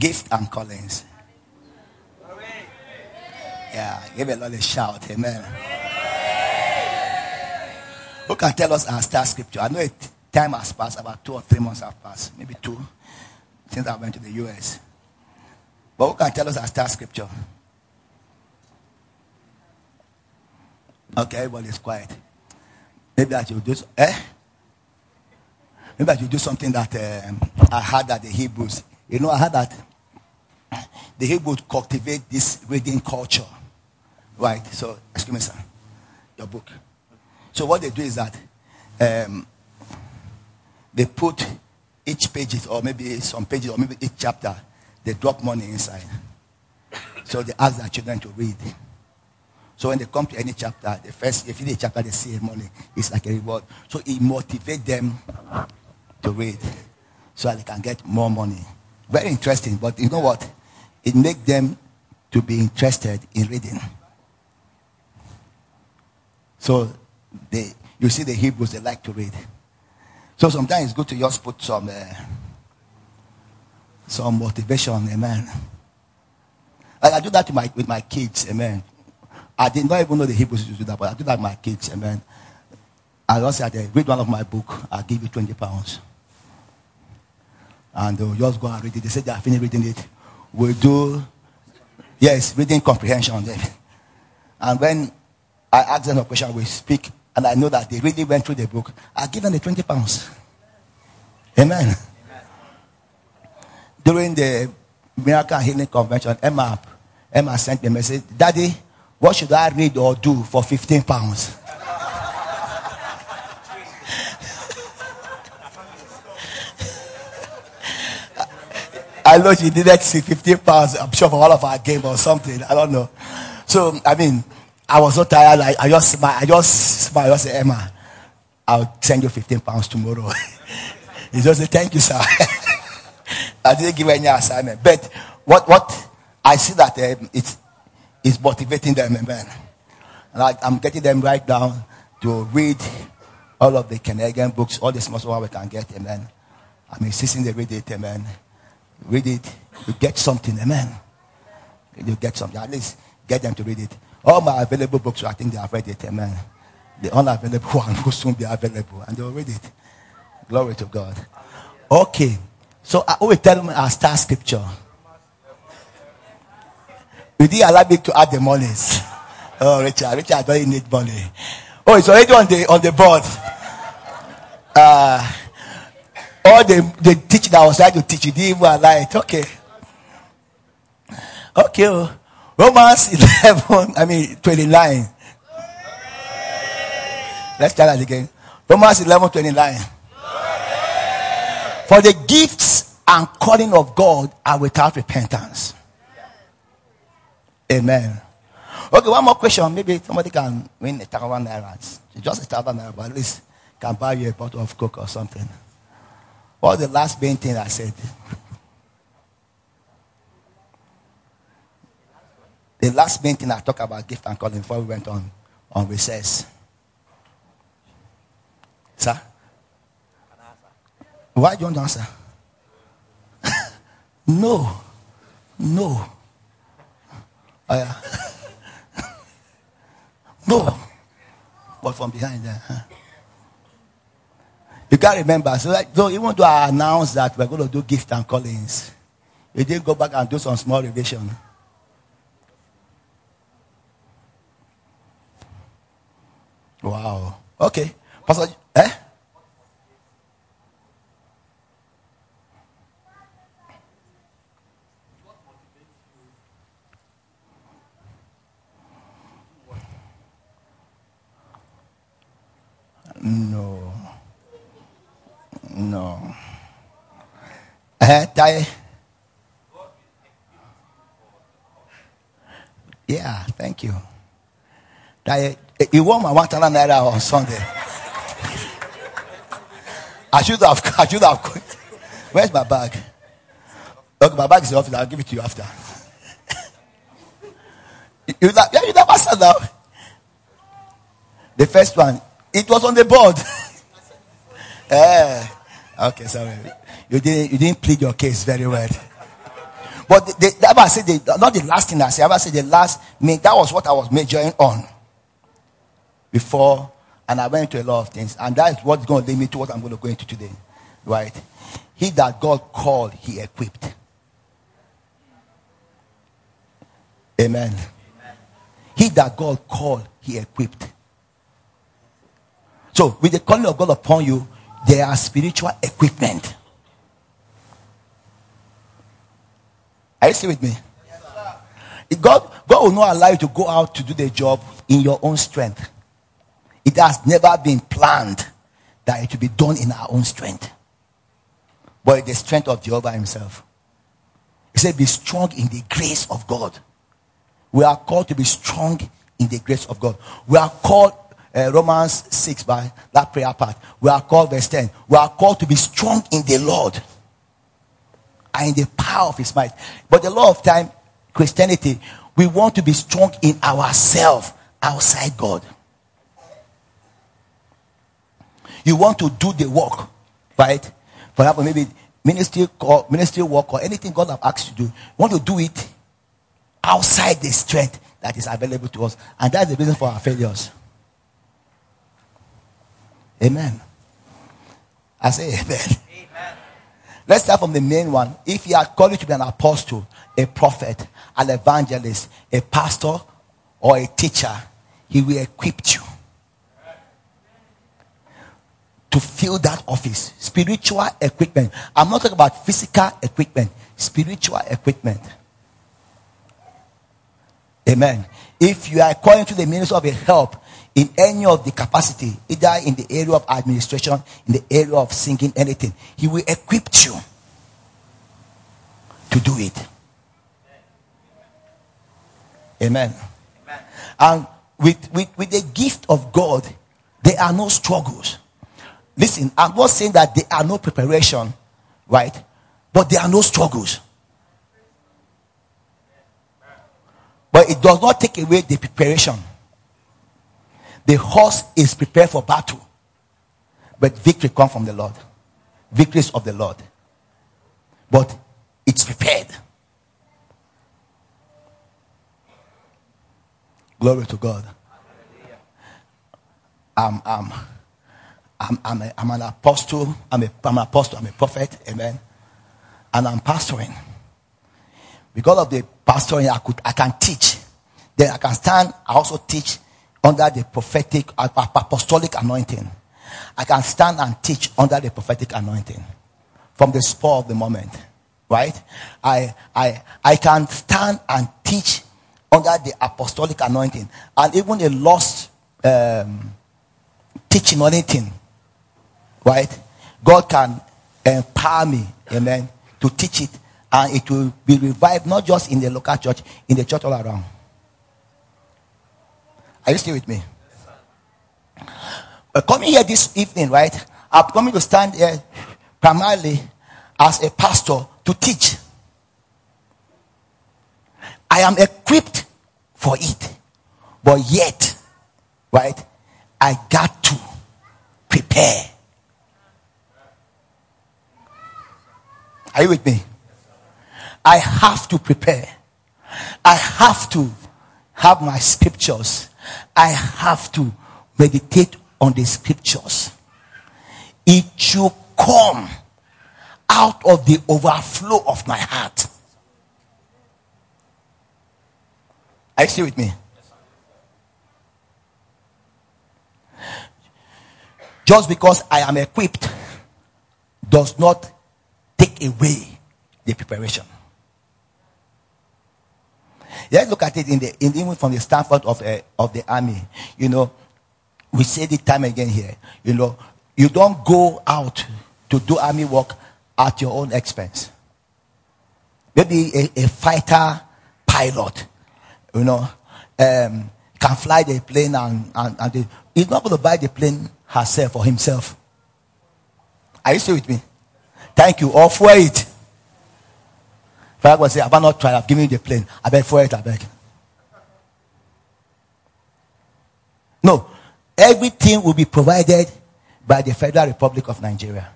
Gift and callings. Yeah, give a lot of shout. Amen. Who can tell us our star scripture? I know it, time has passed, about two or three months have passed, maybe two, since I went to the US. But who can tell us our star scripture? Okay, everybody's quiet. Maybe I should do, eh? Maybe I should do something that um, I heard that the Hebrews, you know, I heard that the Hebrews cultivate this reading culture. Right? So, excuse me, sir. Your book. So, what they do is that um, they put each page, or maybe some pages, or maybe each chapter, they drop money inside. So, they ask their children to read. So when they come to any chapter, the first, if read a chapter, they see money. It's like a reward. So it motivates them to read so they can get more money. Very interesting. But you know what? It makes them to be interested in reading. So they, you see the Hebrews, they like to read. So sometimes it's good to just put some, uh, some motivation, amen. Like I do that my, with my kids, amen. I did not even know the Hebrews used to do that, but I do that with my kids. Amen. I just said, read one of my book. I'll give you 20 pounds. And they'll just go and read it. They said they are finished reading it. We'll do, yes, reading comprehension. And when I ask them a question, we speak, and I know that they really went through the book, I give them the 20 pounds. Amen. Amen. During the Miracle Healing Convention, Emma, Emma sent me a message, Daddy, what should I read or do for 15 pounds? I know she didn't see 15 pounds, I'm sure, for all of our game or something. I don't know. So, I mean, I was so tired. Like, I just smile. I just smile. I just say, Emma, I'll send you 15 pounds tomorrow. he just said, thank you, sir. I didn't give any assignment. But what, what I see that um, it's, is motivating them, amen. And I, am getting them right down to read all of the Canadian books, all the small ones we can get, eh, amen. I'm insisting they read it, eh, amen. Read it, you get something, amen. You get something, at least get them to read it. All my available books, I think they have read it, amen. The unavailable one will soon be available, and they'll read it. Glory to God. Okay, so I always tell them our star scripture. You didn't allow me to add the monies. Oh, Richard, Richard don't need money. Oh, it's already on the on the board. Uh, all the, the teaching that was trying to teach, you didn't even it. Okay. Okay. Oh. Romans 11, I mean 29. Let's try that again. Romans 11, 29. For the gifts and calling of God are without repentance. Amen. Okay, one more question. Maybe somebody can win a thousand naira. Just a thousand naira, but at least can buy you a bottle of Coke or something. Was the last main thing I said? The last main thing I talked about gift and calling before we went on on recess. Sir? Why do you want to answer? no. No. Oh, yeah. no. But from behind there. Huh? You can't remember. So, like, so even though I announced that we're going to do gift and callings, you didn't go back and do some small revision. Wow. Okay. Pastor, eh? No. No. Eh, die. Yeah, thank you. Die. You want my one thousand naira on Sunday? I should have. I should have. Where's my bag? Look, my bag is in the office. I'll give it to you after. you, yeah, you never said that. The first one, it was on the board. eh. Okay, sorry. You didn't, you didn't plead your case very well. But the, the, I said the, not the last thing I said. I said the last. That was what I was majoring on before, and I went to a lot of things, and that is what's going to lead me to what I'm going to go into today, right? He that God called, He equipped. Amen. Amen. He that God called, He equipped. So, with the calling of God upon you, there are spiritual equipment. Are you still with me? Yes, God, God will not allow you to go out to do the job in your own strength. It has never been planned that it will be done in our own strength. But the strength of Jehovah Himself. He said, Be strong in the grace of God. We are called to be strong in the grace of God. We are called, uh, Romans 6 by that prayer part. We are called, verse 10. We are called to be strong in the Lord and in the power of his might. But a lot of time, Christianity, we want to be strong in ourselves outside God. You want to do the work, right? For example, maybe ministry ministry work or anything God have asked you to do. You want to do it outside the strength that is available to us. And that's the reason for our failures. Amen. I say amen. Let's start from the main one. If he had called you to be an apostle, a prophet, an evangelist, a pastor, or a teacher, he will equip you to fill that office. Spiritual equipment. I'm not talking about physical equipment, spiritual equipment. Amen. If you are calling to the ministry of a help in any of the capacity, either in the area of administration, in the area of singing, anything, He will equip you to do it. Amen. Amen. And with, with, with the gift of God, there are no struggles. Listen, I'm not saying that there are no preparation, right? But there are no struggles. But it does not take away the preparation. The horse is prepared for battle. But victory comes from the Lord. Victories of the Lord. But it's prepared. Glory to God. I'm, I'm, I'm, I'm, a, I'm an apostle. I'm, a, I'm an apostle. I'm a prophet. Amen. And I'm pastoring. Because of the pastoring, I, could, I can teach. Then I can stand. I also teach under the prophetic, apostolic anointing. I can stand and teach under the prophetic anointing from the spur of the moment. Right? I, I, I can stand and teach under the apostolic anointing and even a lost um, teaching or anything. Right? God can empower me, amen, to teach it and it will be revived not just in the local church, in the church all around. Are you still with me? We're coming here this evening, right? I'm coming to stand here primarily as a pastor to teach. I am equipped for it. But yet, right, I got to prepare. Are you with me? I have to prepare. I have to have my scriptures. I have to meditate on the scriptures. It should come out of the overflow of my heart. Are you still with me? Just because I am equipped does not take away the preparation. Let's look at it in the in, even from the standpoint of uh, of the army. You know, we say it time again here. You know, you don't go out to do army work at your own expense. Maybe a, a fighter pilot, you know, um, can fly the plane and, and, and the, he's not going to buy the plane herself or himself. Are you still with me? Thank you. For it. Father God say, Have I not tried? I've given you the plane. I beg for it, I beg. No. Everything will be provided by the Federal Republic of Nigeria.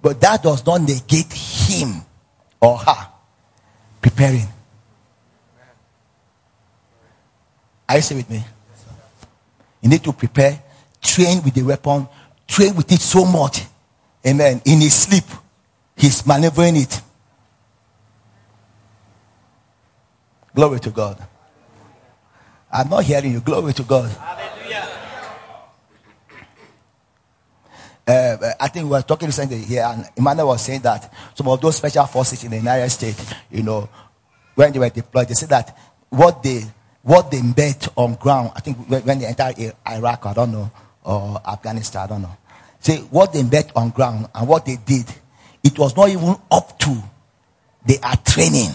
But that does not negate him or her Preparing. Are you with me? You need to prepare, train with the weapon, train with it so much. Amen. In his sleep, he's maneuvering it. Glory to God. I'm not hearing you. Glory to God. Hallelujah. Uh, I think we were talking recently here, and Emmanuel was saying that some of those special forces in the United States, you know, when they were deployed, they said that what they what they met on ground, I think when they entered Iraq, I don't know, or Afghanistan, I don't know. Say what they met on ground and what they did, it was not even up to their training.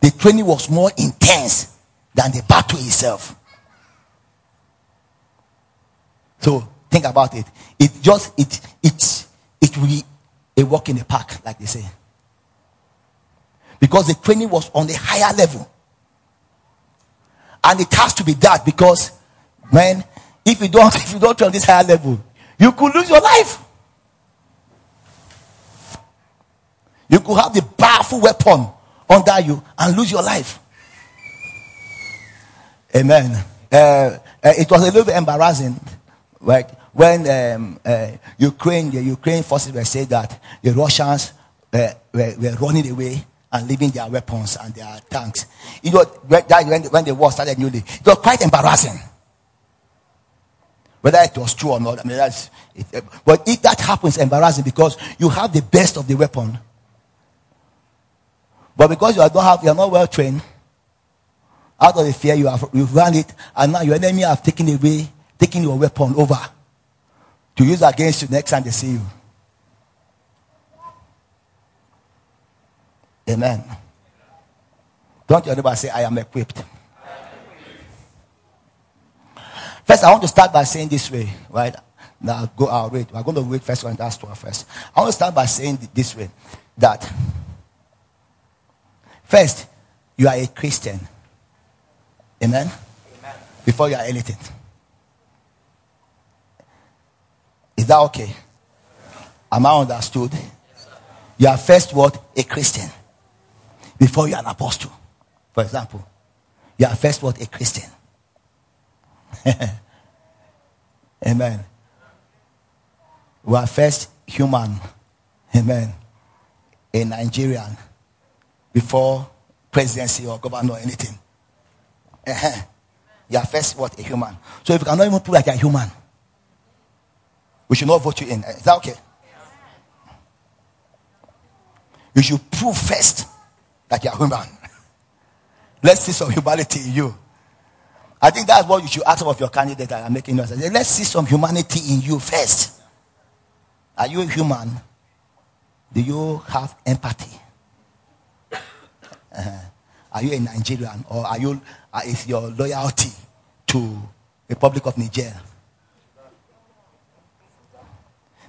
The training was more intense than the battle itself. So think about it. It just it it it will be a walk in the park, like they say. Because the training was on the higher level. And it has to be that because, man, if you don't, if you don't train this higher level, you could lose your life. You could have the powerful weapon under you and lose your life. Amen. Uh, uh, it was a little bit embarrassing, like, When um, uh, Ukraine, the Ukraine forces were saying that the Russians uh, were, were running away and leaving their weapons and their tanks. You know, when, when the war started newly, it was quite embarrassing. Whether it was true or not, I mean, that's, it, uh, but if that happens, embarrassing because you have the best of the weapon. But because you don't have, you are not well trained, out of the fear you have, you've run it, and now your enemy have taken away, taken your weapon over to use against you next time they see you. Amen. Don't your neighbor say, I am equipped. First, I want to start by saying this way, right? Now, go, I'll read. We're going to read first Corinthians 12 first. I want to start by saying this way that first, you are a Christian. Amen? Amen. Before you are anything. Is that okay? Am I understood? You are first what? A Christian before you're an apostle. For example, you are first what? A Christian. Amen. We are first human. Amen. A Nigerian before presidency or governor or anything. Uh-huh. You are first what? A human. So if you cannot even prove that you are human, we should not vote you in. Is that okay? You should prove first that you are human. Let's see some humanity in you. I think that's what you should ask of your candidate that are making noise. Let's see some humanity in you first. Are you a human? Do you have empathy? Uh, are you a Nigerian or are you uh, is your loyalty to the Republic of Niger?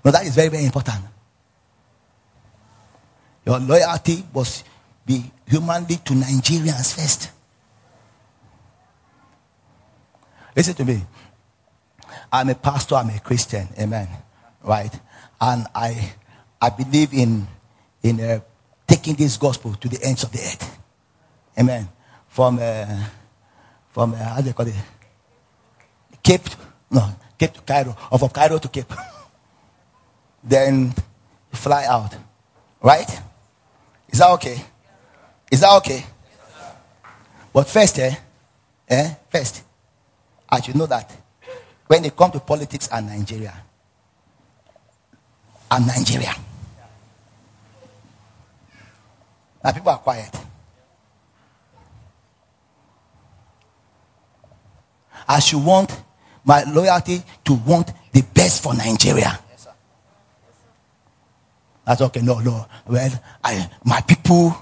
No, that is very, very important. Your loyalty must be humanly to Nigerians first. Listen to me. I'm a pastor, I'm a Christian, amen. Right? And I I believe in in uh, taking this gospel to the ends of the earth. Amen. From uh, from uh, how do you call it? Cape no Cape to Cairo or from Cairo to Cape. then fly out. Right? Is that okay? Is that okay? But first, eh, eh, first, I should know that when it comes to politics and Nigeria, I'm Nigeria. Now people are quiet. I should want my loyalty to want the best for Nigeria. That's okay. No, no. Well, I, my people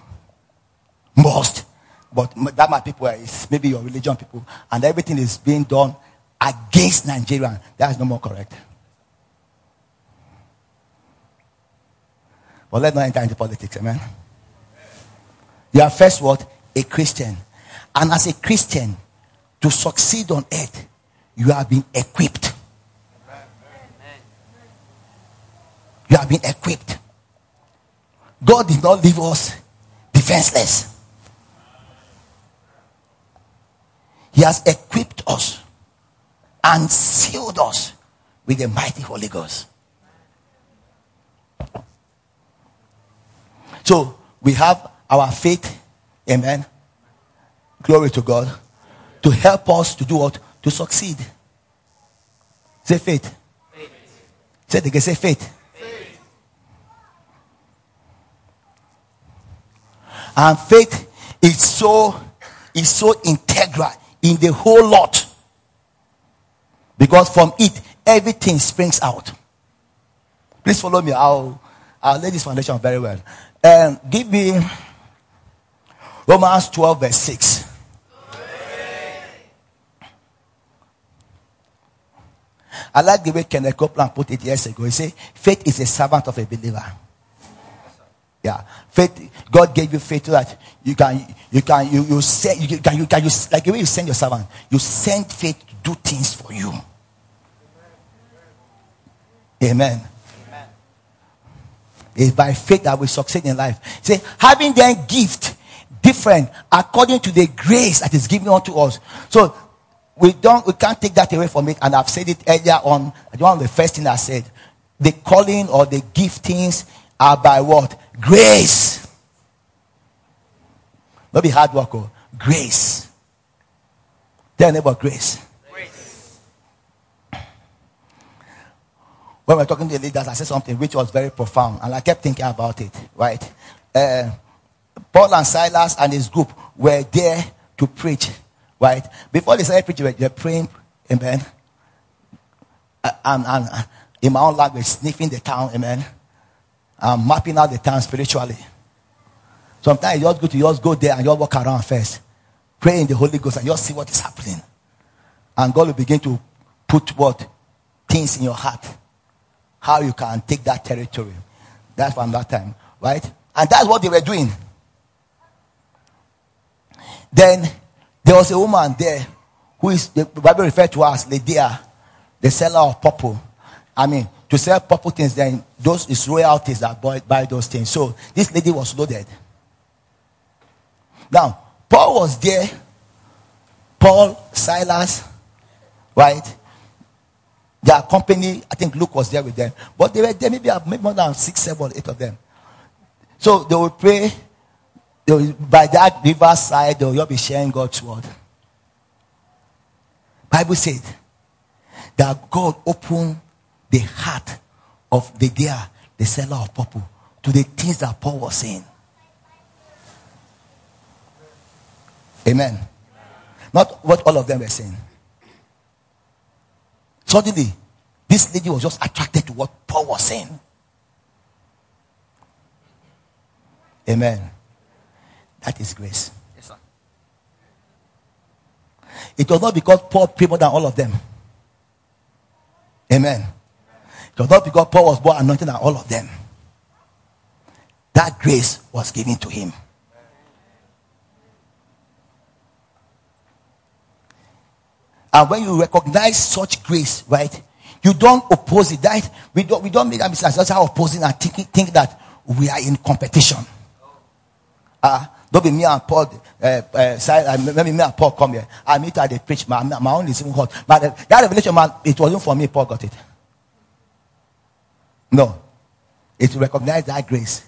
must. But that my people is maybe your religion people, and everything is being done against Nigeria. That is no more correct. But let's not enter into politics, amen. You are first what? A Christian. And as a Christian, to succeed on earth, you have been equipped. You have been equipped. God did not leave us defenseless. He has equipped us and sealed us with the mighty Holy Ghost. So we have our faith, amen. Glory to God. To help us to do what? To succeed. Say faith. faith. Say it again, say faith. faith. And faith is so is so integral in the whole lot. Because from it everything springs out. Please follow me. I'll I'll lay this foundation very well. Um, give me Romans 12, verse 6. I like the way Kenneth Copeland put it years ago. He said, faith is a servant of a believer. Yeah. Faith, God gave you faith so that you can, you can, you, you send, you can, you can, you, like the way you send your servant, you send faith to do things for you. Amen. Amen. It's by faith that we succeed in life. Say, having then gift different according to the grace that is given unto us. So we don't we can't take that away from it. And I've said it earlier on. One of the first thing I said, the calling or the giftings are by what? Grace. Not be hard work, or grace. Tell neighbor grace. grace. When we are talking to the leaders, I said something which was very profound, and I kept thinking about it. Right? Uh, Paul and Silas and his group were there to preach Right? Before they started preaching, they're praying, amen. Uh, and, and, and in my own language, sniffing the town, amen. I'm mapping out the town spiritually. Sometimes you just go to you just go there and you walk around first. Pray in the Holy Ghost and you just see what is happening. And God will begin to put what? Things in your heart. How you can take that territory. That's from that time. Right? And that's what they were doing. Then there was a woman there who is, the Bible referred to as Lydia, the seller of purple. I mean, to sell purple things, then those is royalties that buy, buy those things. So this lady was loaded. Now, Paul was there. Paul, Silas, right? Their company, I think Luke was there with them. But they were there, maybe, maybe more than six, seven, eight of them. So they would pray by that riverside, they'll be sharing God's word. Bible said that God opened the heart of Lydia, the seller of purple, to the things that Paul was saying. Amen. Not what all of them were saying. Suddenly, this lady was just attracted to what Paul was saying. Amen. That is grace. Yes, sir. It was not because Paul prayed more than all of them. Amen. It was not because Paul was more anointed than all of them. That grace was given to him. And when you recognize such grace, right, you don't oppose it. That we don't we don't make a mistake just opposing and think, think that we are in competition. Uh, don't be me and Paul. Uh, uh, uh, maybe me and Paul come here. I meet at the preach. My, my own is even hot. But uh, that revelation, man, it wasn't for me. Paul got it. No, it to recognize that grace,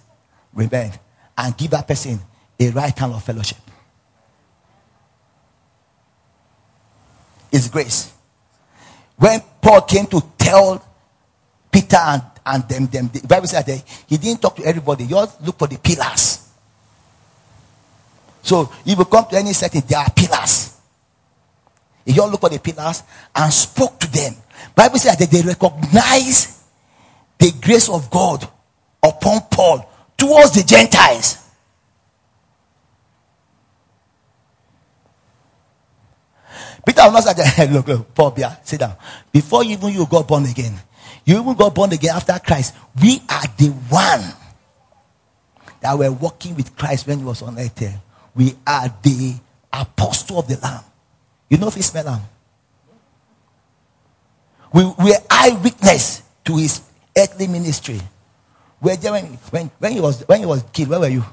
repent, and give that person a right kind of fellowship. It's grace. When Paul came to tell Peter and, and them, them, the Bible said that he didn't talk to everybody. He just look for the pillars. So if you come to any setting, there are pillars. If you all look for the pillars and spoke to them, Bible says that they recognize the grace of God upon Paul towards the Gentiles. Peter was not like, look, look, Paul, yeah, sit down. Before even you got born again, you even got born again after Christ. We are the one that were walking with Christ when he was on earth here we are the apostle of the Lamb. You know smell lamb? We, we are eyewitness to his earthly ministry. We're there when, when, when, he was, when he was killed. Where were you?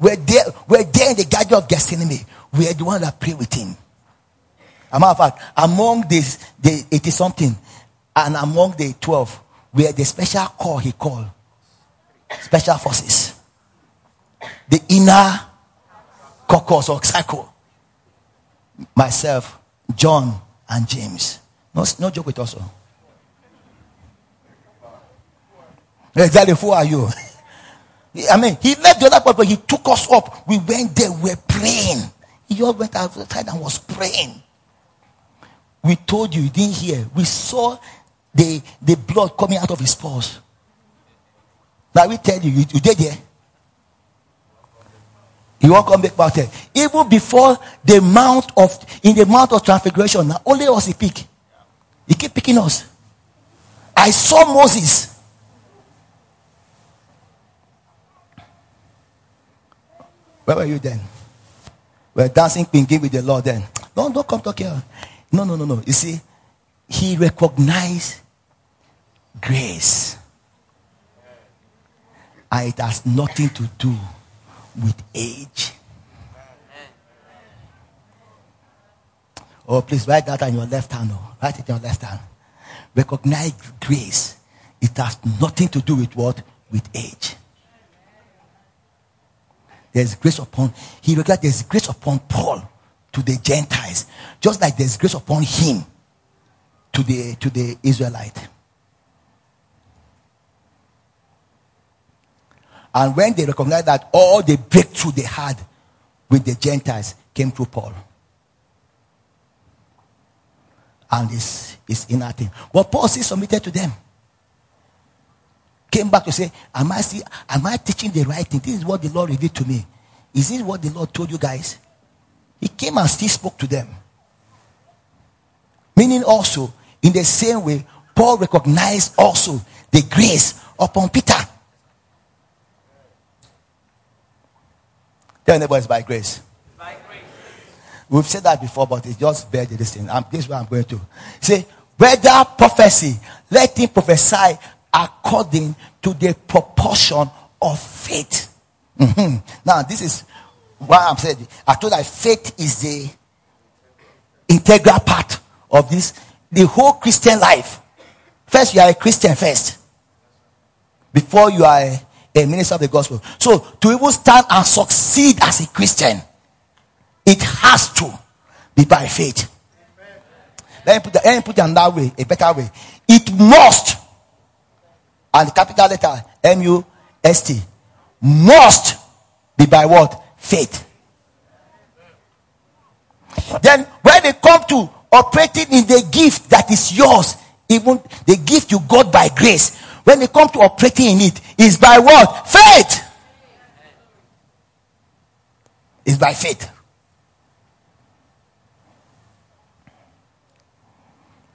were there, were there in the garden of Gethsemane. We are the one that pray with him. As a matter of fact, among this, the 80 something and among the 12, we had the special call he called special forces. The inner caucus or cycle. Myself, John, and James. No, no joke with us. Oh. Exactly, who are you? I mean, he left the other part, but he took us up. We went there, we were praying. He all went outside and was praying. We told you, you didn't hear. We saw the, the blood coming out of his pores. Now we tell you, you, you did there. You won't come back about it. Even before the mount of in the mount of transfiguration, now only us he pick. He keep picking us. I saw Moses. Where were you then? We're dancing pinky with the Lord then. Don't, don't come talk here. No, no, no, no. You see, he recognized grace. And it has nothing to do with age. Oh, please write that on your left hand. Oh. Write it on your left hand. Recognize grace. It has nothing to do with what? With age. There's grace upon, he recognized there's grace upon Paul to the Gentiles, just like there's grace upon him to the, to the Israelite. And when they recognized that all the breakthrough they had with the Gentiles came through Paul. And it's, it's inner thing. But Paul still submitted to them. Came back to say, Am I am I teaching the right thing? This is what the Lord revealed to me. Is this what the Lord told you guys? He came and still spoke to them. Meaning also, in the same way, Paul recognized also the grace upon Peter. Tell neighbor it's by grace. by grace. We've said that before, but it's just bear this thing. I'm, this is where I'm going to. Say, whether prophecy, let him prophesy according to the proportion of faith. Mm-hmm. Now, this is why I'm saying I told that faith is the integral part of this, the whole Christian life. First, you are a Christian first. Before you are a a minister of the gospel. So to even stand and succeed as a Christian, it has to be by faith. Let me put that, let me put it another way, a better way. It must, and capital letter M U S T, must be by what? Faith. Then when they come to operating in the gift that is yours, even the gift you got by grace, when they come to operating in it, is by what? Faith. Is by faith.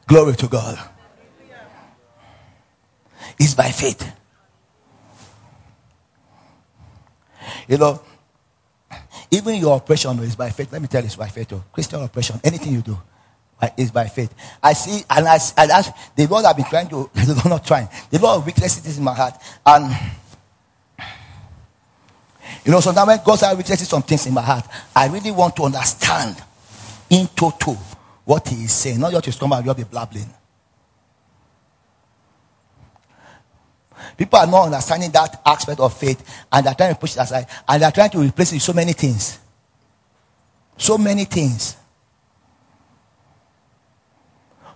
Glory to God. Is by faith. You know, even your operation is by faith. Let me tell you, it's by faith. Oh. Christian operation, anything you do, is by faith. I see, and I, and I, the Lord I've been trying to, the Lord not trying. The Lord of weaknesses is in my heart. And, you know, sometimes when God has weaknesses some things in my heart, I really want to understand in total what He is saying. Not just to come and just be blabbling. People are not understanding that aspect of faith and they're trying to push it aside and they're trying to replace it with so many things. So many things.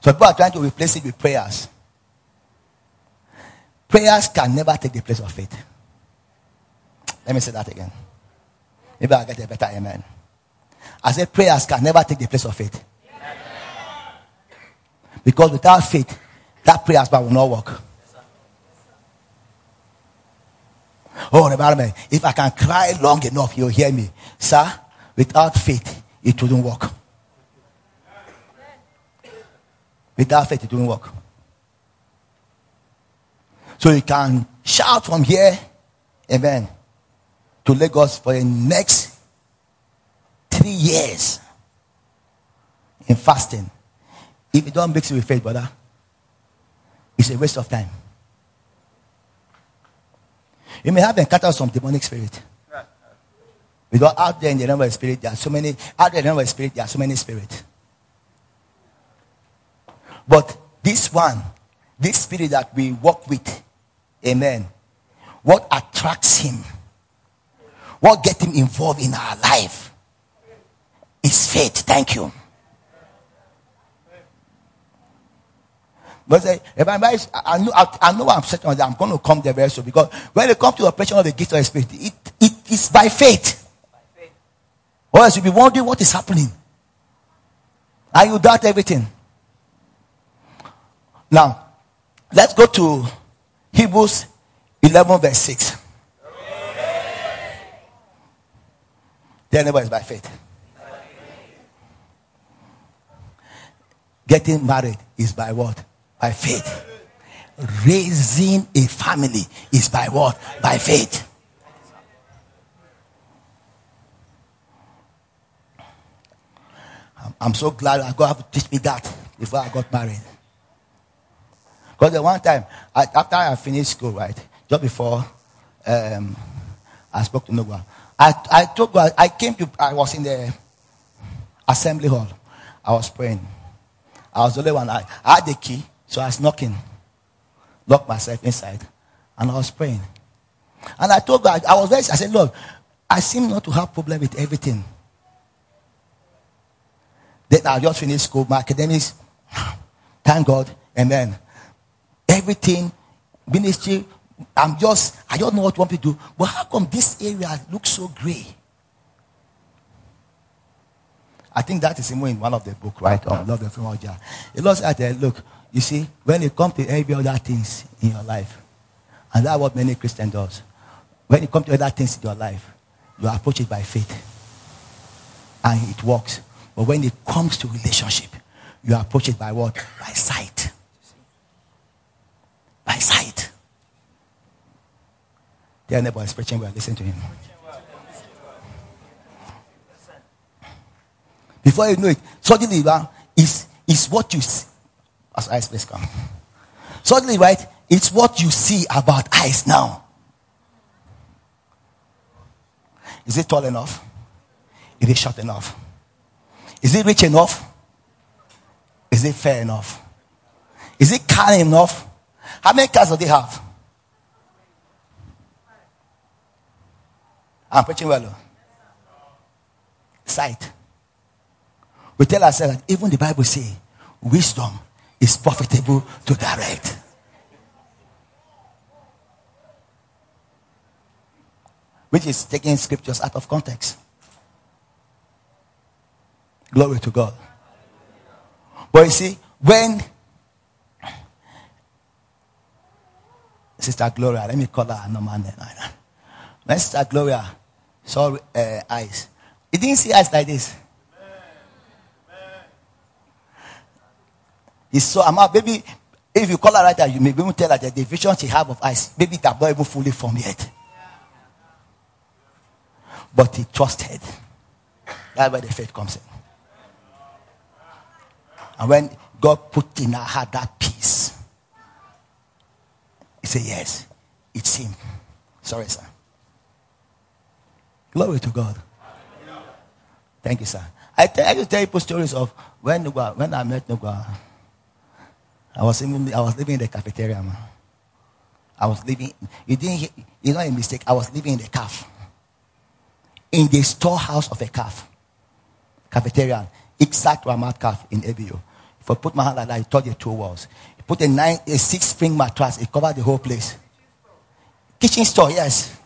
So people are trying to replace it with prayers. Prayers can never take the place of faith. Let me say that again. Maybe I'll get a better amen. I said prayers can never take the place of faith. Because without faith, that prayer will not work. Oh, the Bible, if I can cry long enough, you'll hear me. Sir, without faith, it wouldn't work. Without faith, it won't work. So you can shout from here, amen, to Lagos for the next three years in fasting. If you don't mix it with faith, brother, it's a waste of time. You may have encountered some demonic spirit. Because out there in the realm of the spirit, there are so many, out there in the realm of the spirit, there are so many spirits. But this one, this spirit that we walk with, amen, what attracts him, what gets him involved in our life is faith. Thank you. But say, if I'm, I know, I know I'm certain that I'm going to come there very soon because when it comes to the operation of the gift of the Spirit, it, it is by faith. Or else you'll be wondering what is happening. And you doubt everything. Now, let's go to Hebrews 11, verse 6. Their neighbor is by faith. Getting married is by what? By faith. Raising a family is by what? By faith. I'm so glad God have to teach me that before I got married. Because the one time, I, after I finished school, right, just before um, I spoke to Noah, I, I told God, I came to, I was in the assembly hall. I was praying. I was the only one. I, I had the key, so I was knocking, locked myself inside, and I was praying. And I told God, I was very, I said, Lord, I seem not to have problem with everything. Then I just finished school, my academics, thank God, amen everything, ministry. I'm just, I don't know what you want to do. But how come this area looks so gray? I think that is in one of the book, right? On love the female jar. It looks at there, look, you see, when it comes to every other things in your life, and that's what many Christians does. When it comes to other things in your life, you approach it by faith. And it works. But when it comes to relationship, you approach it by what? By sight by sight. Their neighbor is preaching well. Listen to him. Before you know it, suddenly is is what you see. As eyes please come. Suddenly, right? It's what you see about eyes now. Is it tall enough? Is it short enough? Is it rich enough? Is it fair enough? Is it kind enough? How many cars do they have? I'm preaching well. Oh. Sight. We tell ourselves that even the Bible says wisdom is profitable to direct. Which is taking scriptures out of context. Glory to God. But you see, when Sister Gloria, let me call her a normal name. Sister Gloria saw uh, eyes, he didn't see eyes like this. He saw, I'm baby, if you call her right now, you may even tell her that the vision she have of eyes, maybe that boy even fully formed yet. But he trusted. That's where the faith comes in. And when God put in her heart that said, Yes, it's him. Sorry, sir. Glory to God. Thank you, sir. I, tell, I tell people stories of when, when I met Nugwa. I was, even, I was living in the cafeteria, man. I was living, you didn't, you know a mistake. I was living in the calf. In the storehouse of a calf. Cafeteria. Exact Ramat calf in ABU. If I put my hand like that, I touch the two walls. Put a nine, a six spring mattress. It covered the whole place. Kitchen store, yes.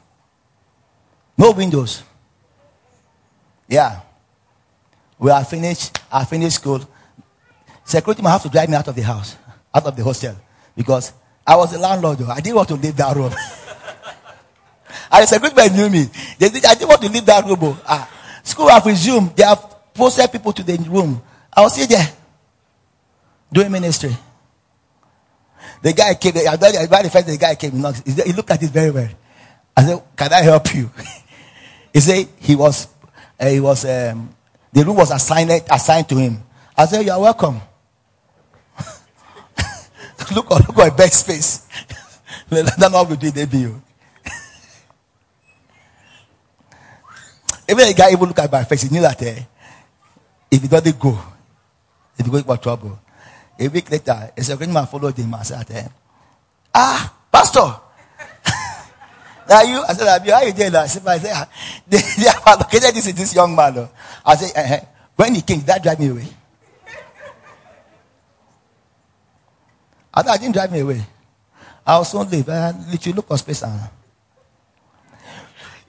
No windows. Yeah. We are finished. I finished school. Security might have to drive me out of the house, out of the hostel, because I was a landlord. Though. I didn't want to leave that room. and the security knew me. They did, I didn't want to leave that room. Oh. Ah. School have resumed. They have posted people to the room. I was sitting there doing ministry. The guy came, I the first the guy came, he looked at it very well. I said, Can I help you? he said he was, uh, he was, um, the room was assigned, assigned to him. I said, You are welcome. look, look at bed space. That's not what we did, you. Even the guy even look at my face, he knew that eh, if he doesn't go, if he going for trouble. A week later, a second man followed him and said, eh, Ah, Pastor. Are you? I said, Are you? How doing? I said, I they, they have allocated this this young man. I said, eh, eh. When he came, that drive me away? I, said, I didn't drive me away. I was only literally look for space and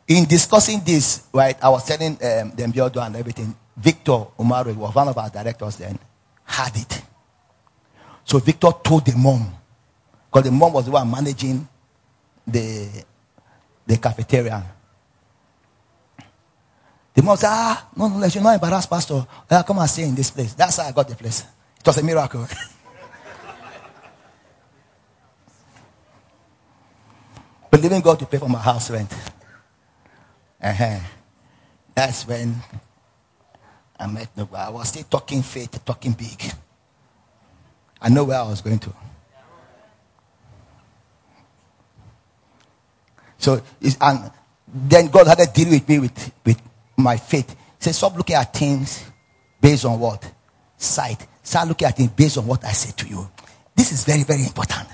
in discussing this, right, I was telling um, them Biodo and everything. Victor Umaru who was one of our directors then, had it. So Victor told the mom, because the mom was the one managing the, the cafeteria. The mom said, Ah, no, no, let you not embarrass, Pastor. I come and stay in this place. That's how I got the place. It was a miracle. Believing God to pay for my house rent. Uh-huh. That's when I met nobody. I was still talking faith, talking big. I know where I was going to. So, and then God had to deal with me with, with my faith. He said, Stop looking at things based on what? Sight. Start looking at things based on what I said to you. This is very, very important.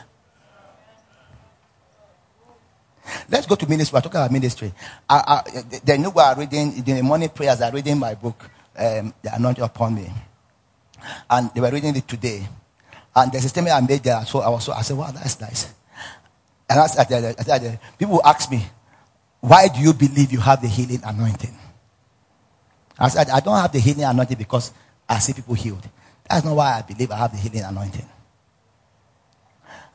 Let's go to ministry. We're talking about ministry. I, the new are reading, in the morning prayers, are reading my book, um, The Anointing Upon Me. And they were reading it today. And a statement I made there. So I was so, I said, wow, that's nice. And I I said, people ask me, why do you believe you have the healing anointing? I said, I don't have the healing anointing because I see people healed. That's not why I believe I have the healing anointing.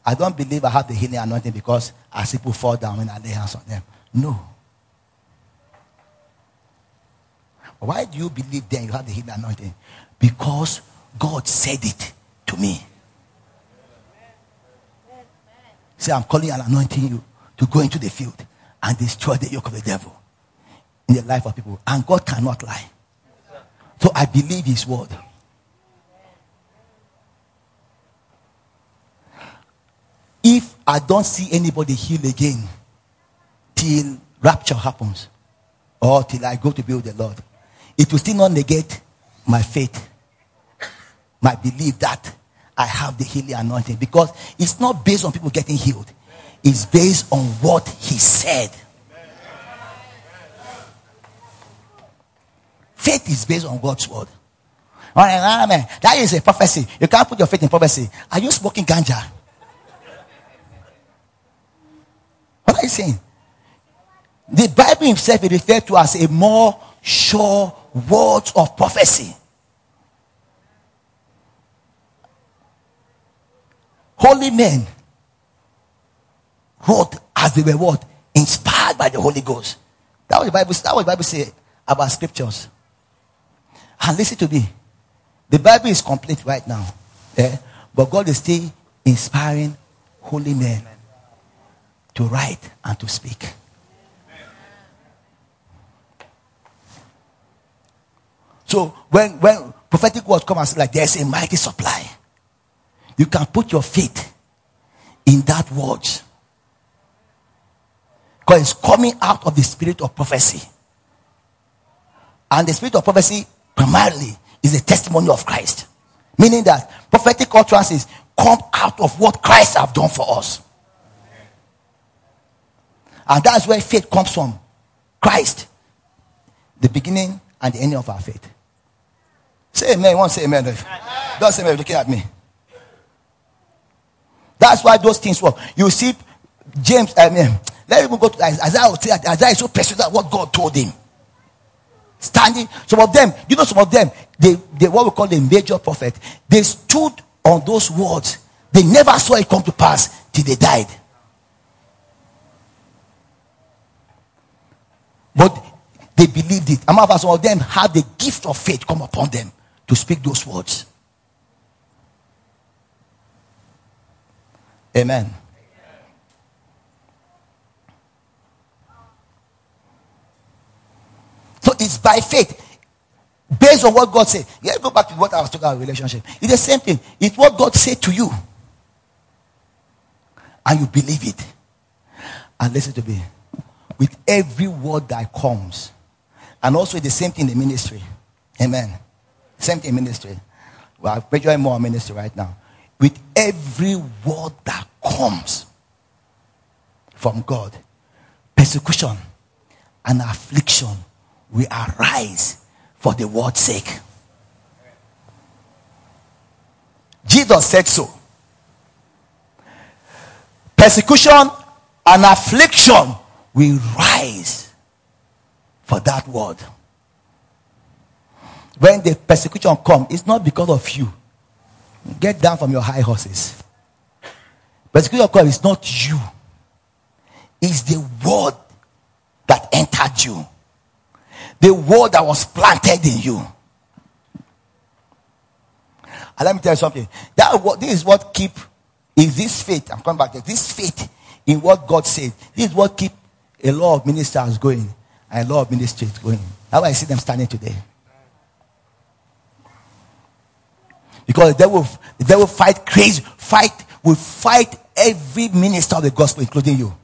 I don't believe I have the healing anointing because I see people fall down when I lay hands on them. No. Why do you believe then you have the healing anointing? Because God said it to me. Say, I'm calling and anointing you to go into the field and destroy the yoke of the devil in the life of people. And God cannot lie. So I believe his word. If I don't see anybody heal again till rapture happens or till I go to be with the Lord, it will still not negate my faith, my belief that I have the healing anointing because it's not based on people getting healed, it's based on what He said. Faith is based on God's word. That is a prophecy. You can't put your faith in prophecy. Are you smoking ganja? What are you saying? The Bible itself is referred to as a more sure word of prophecy. Holy men wrote as they were what? Inspired by the Holy Ghost. That was the Bible, that was the Bible say about scriptures. And listen to me. The Bible is complete right now. Eh? But God is still inspiring holy men to write and to speak. So when, when prophetic words come and say like there's a mighty supply, you can put your faith in that word. Because it's coming out of the spirit of prophecy. And the spirit of prophecy primarily is a testimony of Christ. Meaning that prophetic utterances come out of what Christ have done for us. And that's where faith comes from. Christ. The beginning and the end of our faith. Say amen. To say amen? Don't say amen. Looking at me. That's why those things work. You see, James, I mean, let me go to Isaiah. That Isaiah is so persuaded what God told him. Standing, some of them, you know, some of them, they, they what we call the major prophet, they stood on those words. They never saw it come to pass till they died. But they believed it. And some of them had the gift of faith come upon them to speak those words. Amen. So it's by faith. Based on what God said. Yeah, go back to what I was talking about relationship. It's the same thing. It's what God said to you. And you believe it. And listen to me with every word that comes, And also the same thing in ministry. Amen. Same thing in ministry. We are graduating more ministry right now. With every word that comes from God, persecution and affliction will arise for the word's sake. Jesus said so. Persecution and affliction will rise for that word. When the persecution comes, it's not because of you. Get down from your high horses. Persecution comes, it's not you. It's the word that entered you. The word that was planted in you. And let me tell you something. That this is what keep is this faith. I'm coming back there. This faith in what God said. This is what keep a lot of ministers going and a lot of ministries going. Why I see them standing today. Because the devil, the devil fight crazy, fight, will fight every minister of the gospel, including you.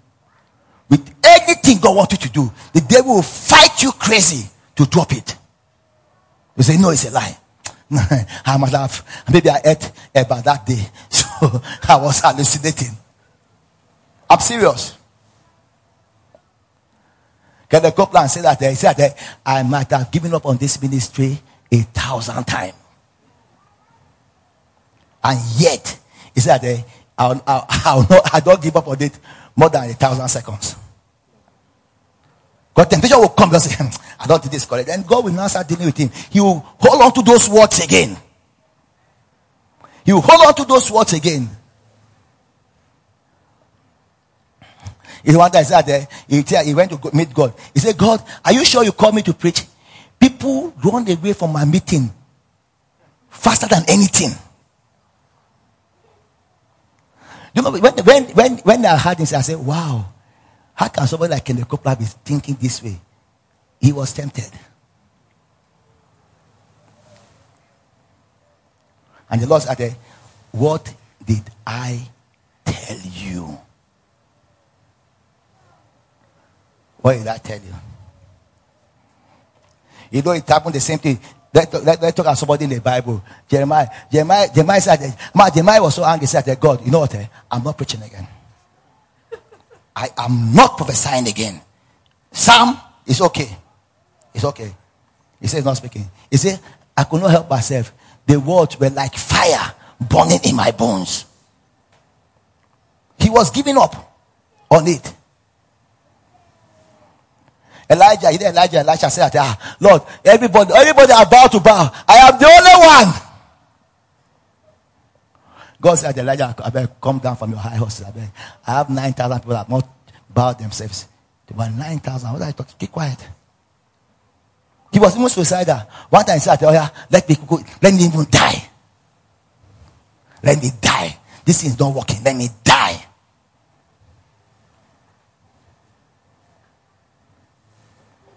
With anything God wants you to do, the devil will fight you crazy to drop it. You say, no, it's a lie. I must have, maybe I ate about that day. So I was hallucinating. I'm serious. Kenneth Copeland say that? He said that I might have given up on this ministry a thousand times. And yet, he said that I'll, I'll, I'll not, I don't give up on it more than a thousand seconds. God temptation will come and say, hmm, I don't do this correct. And God will now start dealing with him. He will hold on to those words again. He will hold on to those words again. He one time said that he, he went to meet God. He said, God, are you sure you called me to preach? People run away from my meeting faster than anything. You know, when, when, when, when I heard this, I said, wow, how can somebody like Kenneth Copeland be thinking this way? He was tempted. And the Lord said, What did I tell you? What did I tell you? You know, it happened the same thing. Let's let, let, talk about somebody in the Bible. Jeremiah. Jeremiah, Jeremiah said, Jeremiah was so angry, said, that God, you know what? Eh? I'm not preaching again. I am not prophesying again. Sam is okay. It's okay. He says, not speaking. He said, I could not help myself. The words were like fire burning in my bones. He was giving up on it. Elijah, he did Elijah, Elijah said, ah, Lord, everybody, everybody about to bow. I am the only one. God said, Elijah, I beg, come down from your high horse. I beg. I have 9,000 people that have not bowed themselves. There were 9,000. What are you talking? Keep quiet. He was even suicidal. One time he said, Oh, yeah, let me go, let me even die. Let me die. This is not working. Let me die.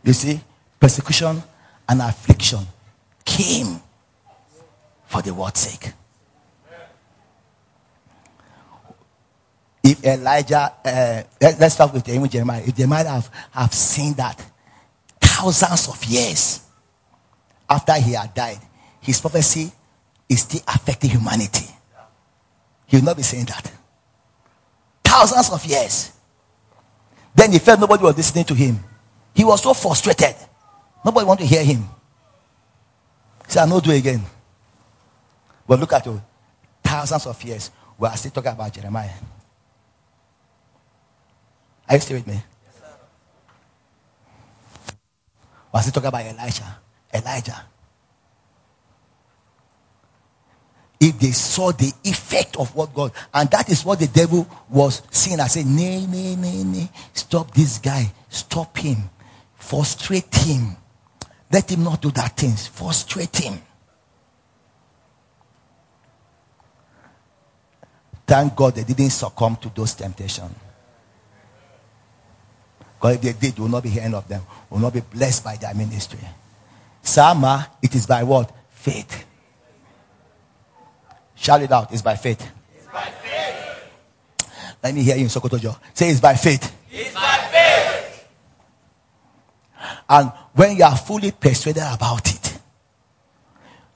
You see, persecution and affliction came for the word's sake. If Elijah, uh, let, us start with even Jeremiah. If Jeremiah have, have seen that thousands of years after he had died, his prophecy is still affecting humanity. He will not be saying that. Thousands of years. Then he felt nobody was listening to him. He was so frustrated. Nobody want to hear him. He said, I'll not do it again. But look at you. Thousands of years, we are still talking about Jeremiah. Are you still with me? we are still talking about Elijah. Elijah. If they saw the effect of what God, and that is what the devil was seeing. I said, Nay, nay, nay, nay. Stop this guy. Stop him. Frustrate him. Let him not do that things. Frustrate him. Thank God they didn't succumb to those temptations. Because if they did, we will not be hearing of them. We will not be blessed by their ministry. Sama, it is by what? Faith. Shout it out. It's by faith. It's by faith. Let me hear you in Sokotojo. Say it's by faith. It's by faith. And when you are fully persuaded about it,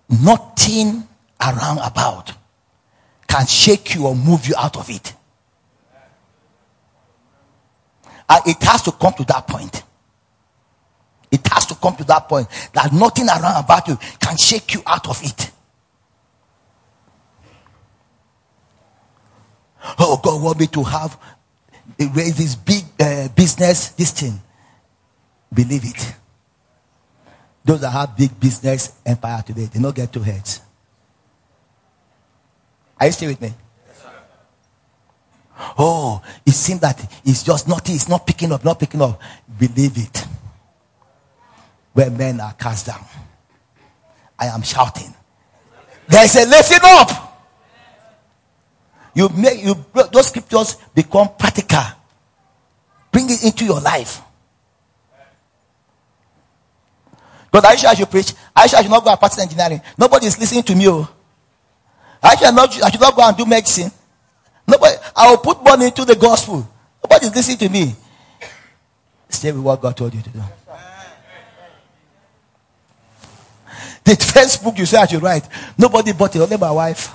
nothing around about can shake you or move you out of it. And it has to come to that point. It has to come to that point that nothing around about you can shake you out of it. Oh, God want me to have raise this big uh, business, this thing. Believe it. Those that have big business empire today, they don't get two heads. Are you still with me? oh, it seems that it's just not, it's not picking up, not picking up. Believe it. Where men are cast down, I am shouting. There's a lifting up. You make you those scriptures become practical. Bring it into your life. Because I should, I should preach. I should, I should not go and practice engineering. Nobody is listening to me. Oh. I should not, I should not go and do medicine. Nobody, I will put money into the gospel. Nobody is listening to me. Stay with what God told you to do. The first book you say I should write, nobody bought it, only my wife.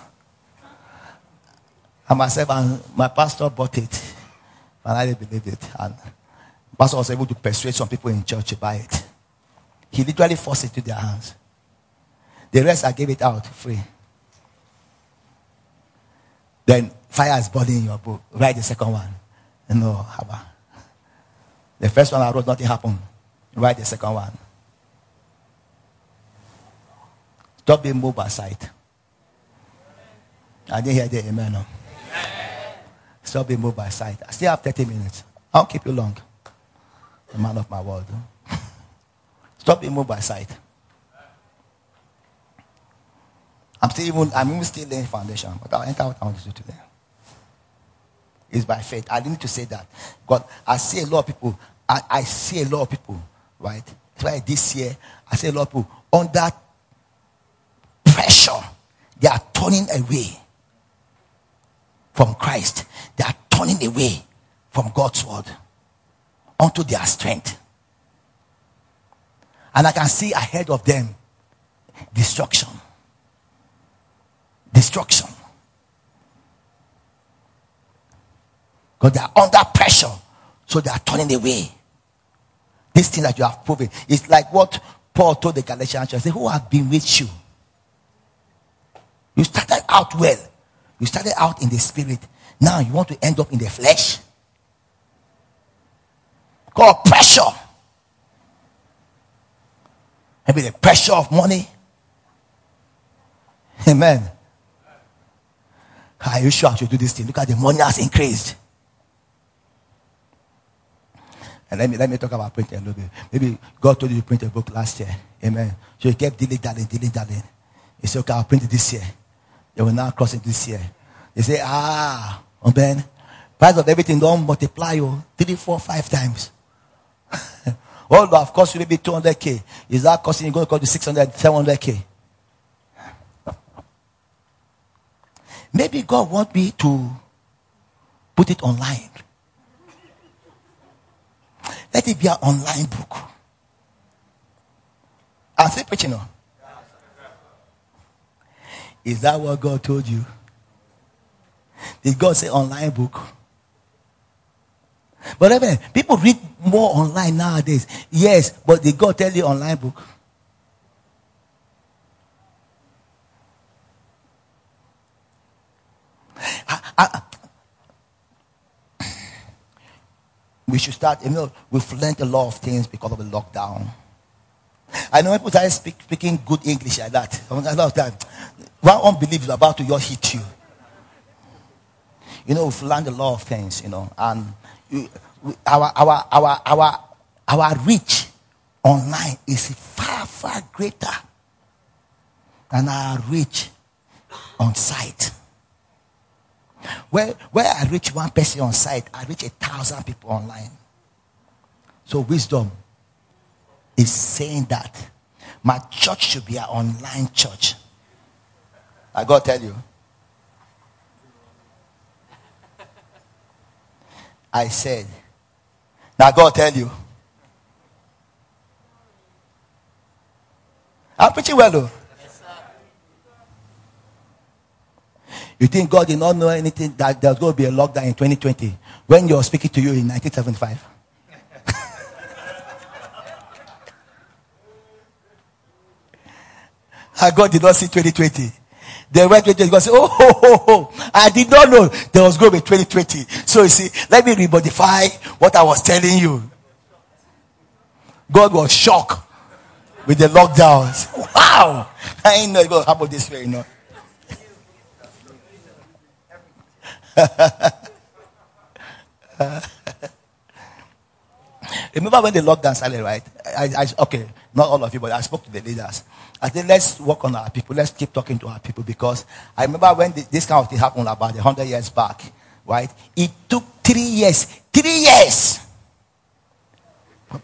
And myself and my pastor bought it. And I didn't believe it. And pastor was able to persuade some people in church to buy it. He literally forced it to their hands. The rest I gave it out free. Then fire is burning in your book. Write the second one. No, haba. The first one I wrote, nothing happened. Write the second one. Stop being moved by sight. I didn't hear the amen. No. Stop being moved by sight. I still have 30 minutes. I'll keep you long. The man of my word. Stop being moved by sight. I'm still even, I'm even still laying foundation, but I'll enter what I want to do today. It's by faith. I need to say that. God, I see a lot of people, I, I see a lot of people, right? That's why this year, I see a lot of people under pressure, they are turning away from Christ. They are turning away from God's word unto their strength. And I can see ahead of them destruction. Destruction. Because they are under pressure. So they are turning away. This thing that you have proven is like what Paul told the Galatians church. Who have been with you? You started out well. You started out in the spirit. Now you want to end up in the flesh. Called pressure. Maybe the pressure of money. Amen. Are you sure I should do this thing? Look at the money has increased. And let me let me talk about printing a little bit. Maybe God told you to print a book last year. Amen. So you kept dealing, darling, dealing, darling. He said, okay, I'll print it this year. They will now cross it this year. They say, ah, man, price of everything don't multiply you oh, three, four, five times. All of course, maybe 200k. Is that costing you going to cost you 600, 700k? Maybe God want me to put it online. Let it be an online book. I'm still preaching on. Is that what God told you? Did God say online book? But even people read more online nowadays. Yes, but did God tell you online book? I, I, we should start, you know, we've learned a lot of things because of the lockdown. I know people started speak, speaking good English like that. A lot of time. One unbelief is about to just hit you. You know, we've learned a lot of things, you know, and we, our, our, our, our, our reach online is far, far greater than our reach on site. Where, where I reach one person on site, I reach a thousand people online. So wisdom is saying that my church should be an online church. I gotta tell you. I said, now God tell you. I'm preaching well, though. You think God did not know anything that there's going to be a lockdown in 2020 when you're speaking to you in 1975? and God did not see 2020. They went 2020. God said, oh, oh, oh, oh, I did not know there was going to be 2020. So you see, let me remodify what I was telling you. God was shocked with the lockdowns. Wow! I didn't know it was going to happen this way, you know. Remember when the lockdown started, right? I, I, okay, not all of you, but I spoke to the leaders. I said, let's work on our people. Let's keep talking to our people because I remember when the, this kind of thing happened about 100 years back, right? It took three years, three years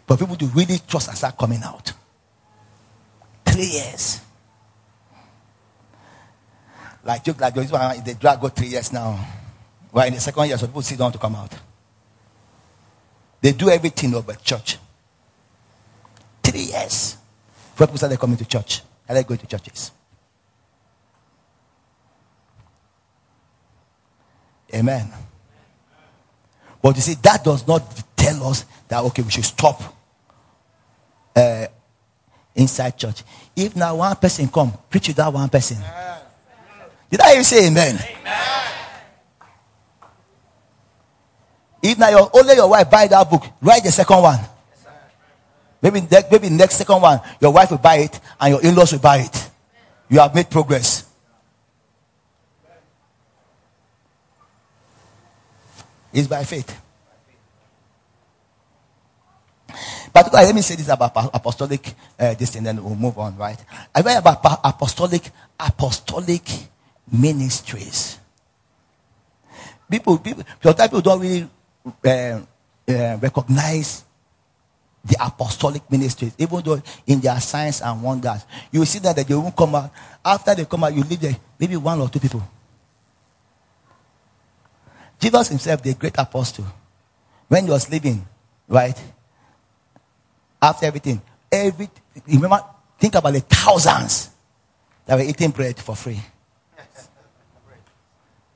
for people to really trust and start coming out. Three years. Like joke like this one, the drag got three years now. Well, in the second year, so people don't want to come out. They do everything over church. Three years. Before people started coming to church. I like going to churches. Amen. But you see, that does not tell us that, okay, we should stop uh, inside church. If now one person come, preach to that one person. Did I you say amen? amen. If now your, only your wife buy that book, write the second one. Maybe, maybe next second one, your wife will buy it and your in-laws will buy it. You have made progress. It's by faith. But let me say this about apostolic uh, this thing, then we'll move on, right? I read about apostolic apostolic ministries. People, people, people don't really uh, uh, recognize the apostolic ministries, even though in their signs and wonders, you will see that, that they won't come out. After they come out, you leave there, maybe one or two people. Jesus himself, the great apostle, when he was living, right, after everything, every remember, think about the thousands that were eating bread for free.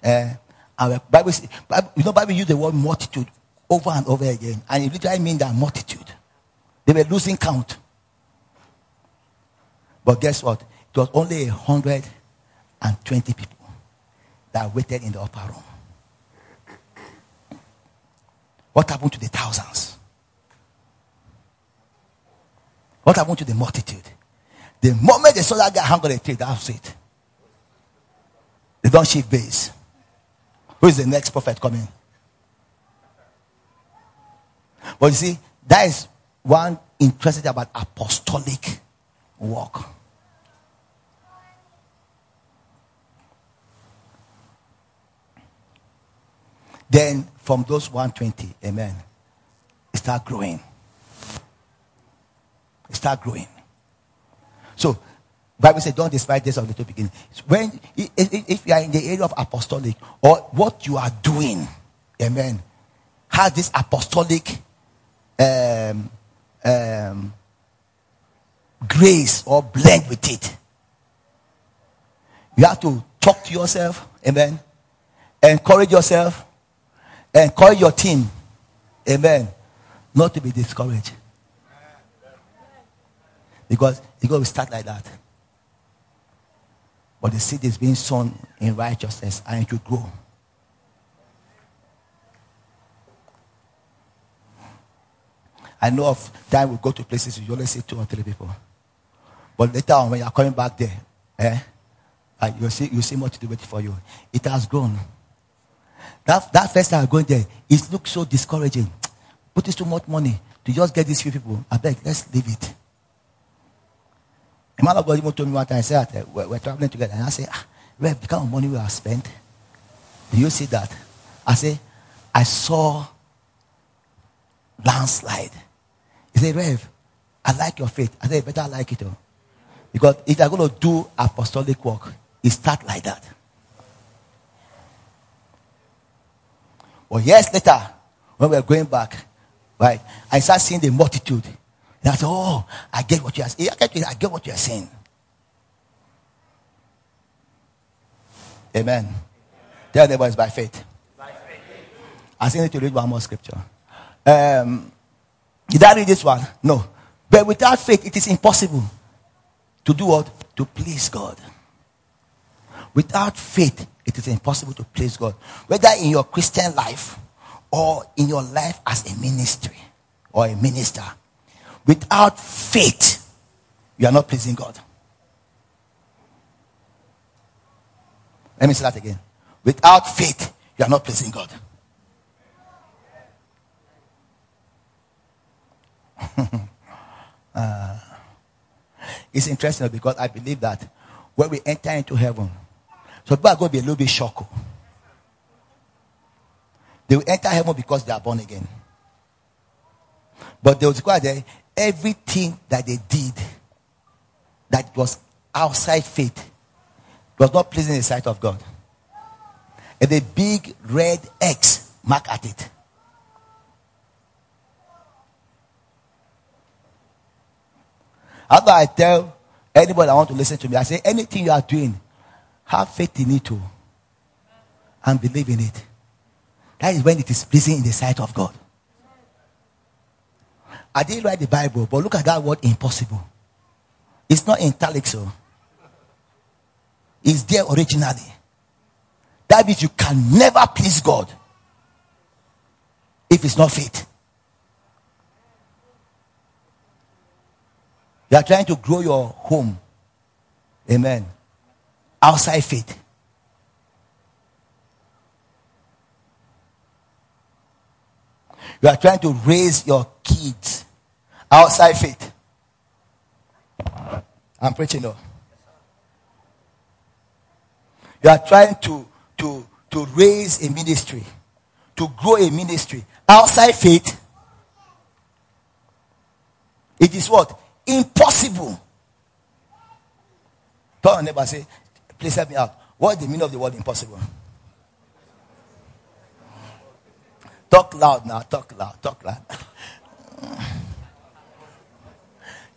Uh, and Bible, Bible, you know, Bible use the word multitude over and over again, and it literally means that multitude. They were losing count. But guess what? It was only 120 people that waited in the upper room. What happened to the thousands? What happened to the multitude? The moment they saw that guy hung on a tree, that's it. They don't shift base. Who is the next prophet coming? But you see, that is one interested about apostolic work. Then from those 120, amen, start growing. Start growing. So, Bible says, don't despise this of the beginning. When if you are in the area of apostolic or what you are doing, amen, has this apostolic um, um, grace or blend with it. You have to talk to yourself, amen. Encourage yourself, encourage your team, amen. Not to be discouraged. Because it's going to start like that. But the seed is being sown in righteousness and it will grow. I know of time we go to places you only see two or three people. But later on, when you are coming back there, eh, you see you see much to wait for you. It has grown. That that first time going there, it looks so discouraging. Put too much money to just get these few people. I beg, let's leave it. A man of God even told me one time, I said, uh, we're, we're, traveling together. And I said, ah, Rev, the kind of money we have spent, do you see that? I say, I saw landslide. He said, Rev, I like your faith. I said, better I like it. Oh. Because if you're going to do apostolic work, it start like that. But years later, when we were going back, right, I started seeing the multitude. And I said, Oh, I get what you are saying. I get what you are saying. Amen. Tell neighbor it's by faith. By faith. I still need to read one more scripture. Um, did I read this one? No. But without faith, it is impossible to do what? To please God. Without faith, it is impossible to please God. Whether in your Christian life or in your life as a ministry or a minister. Without faith, you are not pleasing God. Let me say that again. Without faith, you are not pleasing God. uh, it's interesting because I believe that when we enter into heaven, so people are going to be a little bit shocked. They will enter heaven because they are born again. But they will discover that everything that they did that was outside faith was not pleasing in the sight of God. And a big red X mark at it. After I tell anybody I want to listen to me, I say anything you are doing, have faith in it too. And believe in it. That is when it is pleasing in the sight of God. I didn't write the Bible, but look at that word impossible. It's not in italics. Oh. It's there originally. That means you can never please God if it's not faith. You are trying to grow your home. Amen. Outside faith. You are trying to raise your kids outside faith. I'm preaching though. You are trying to, to, to raise a ministry, to grow a ministry outside faith. It is what? Impossible. Your neighbor, say, please help me out. What is the meaning of the word impossible? Talk loud now. Talk loud. Talk loud.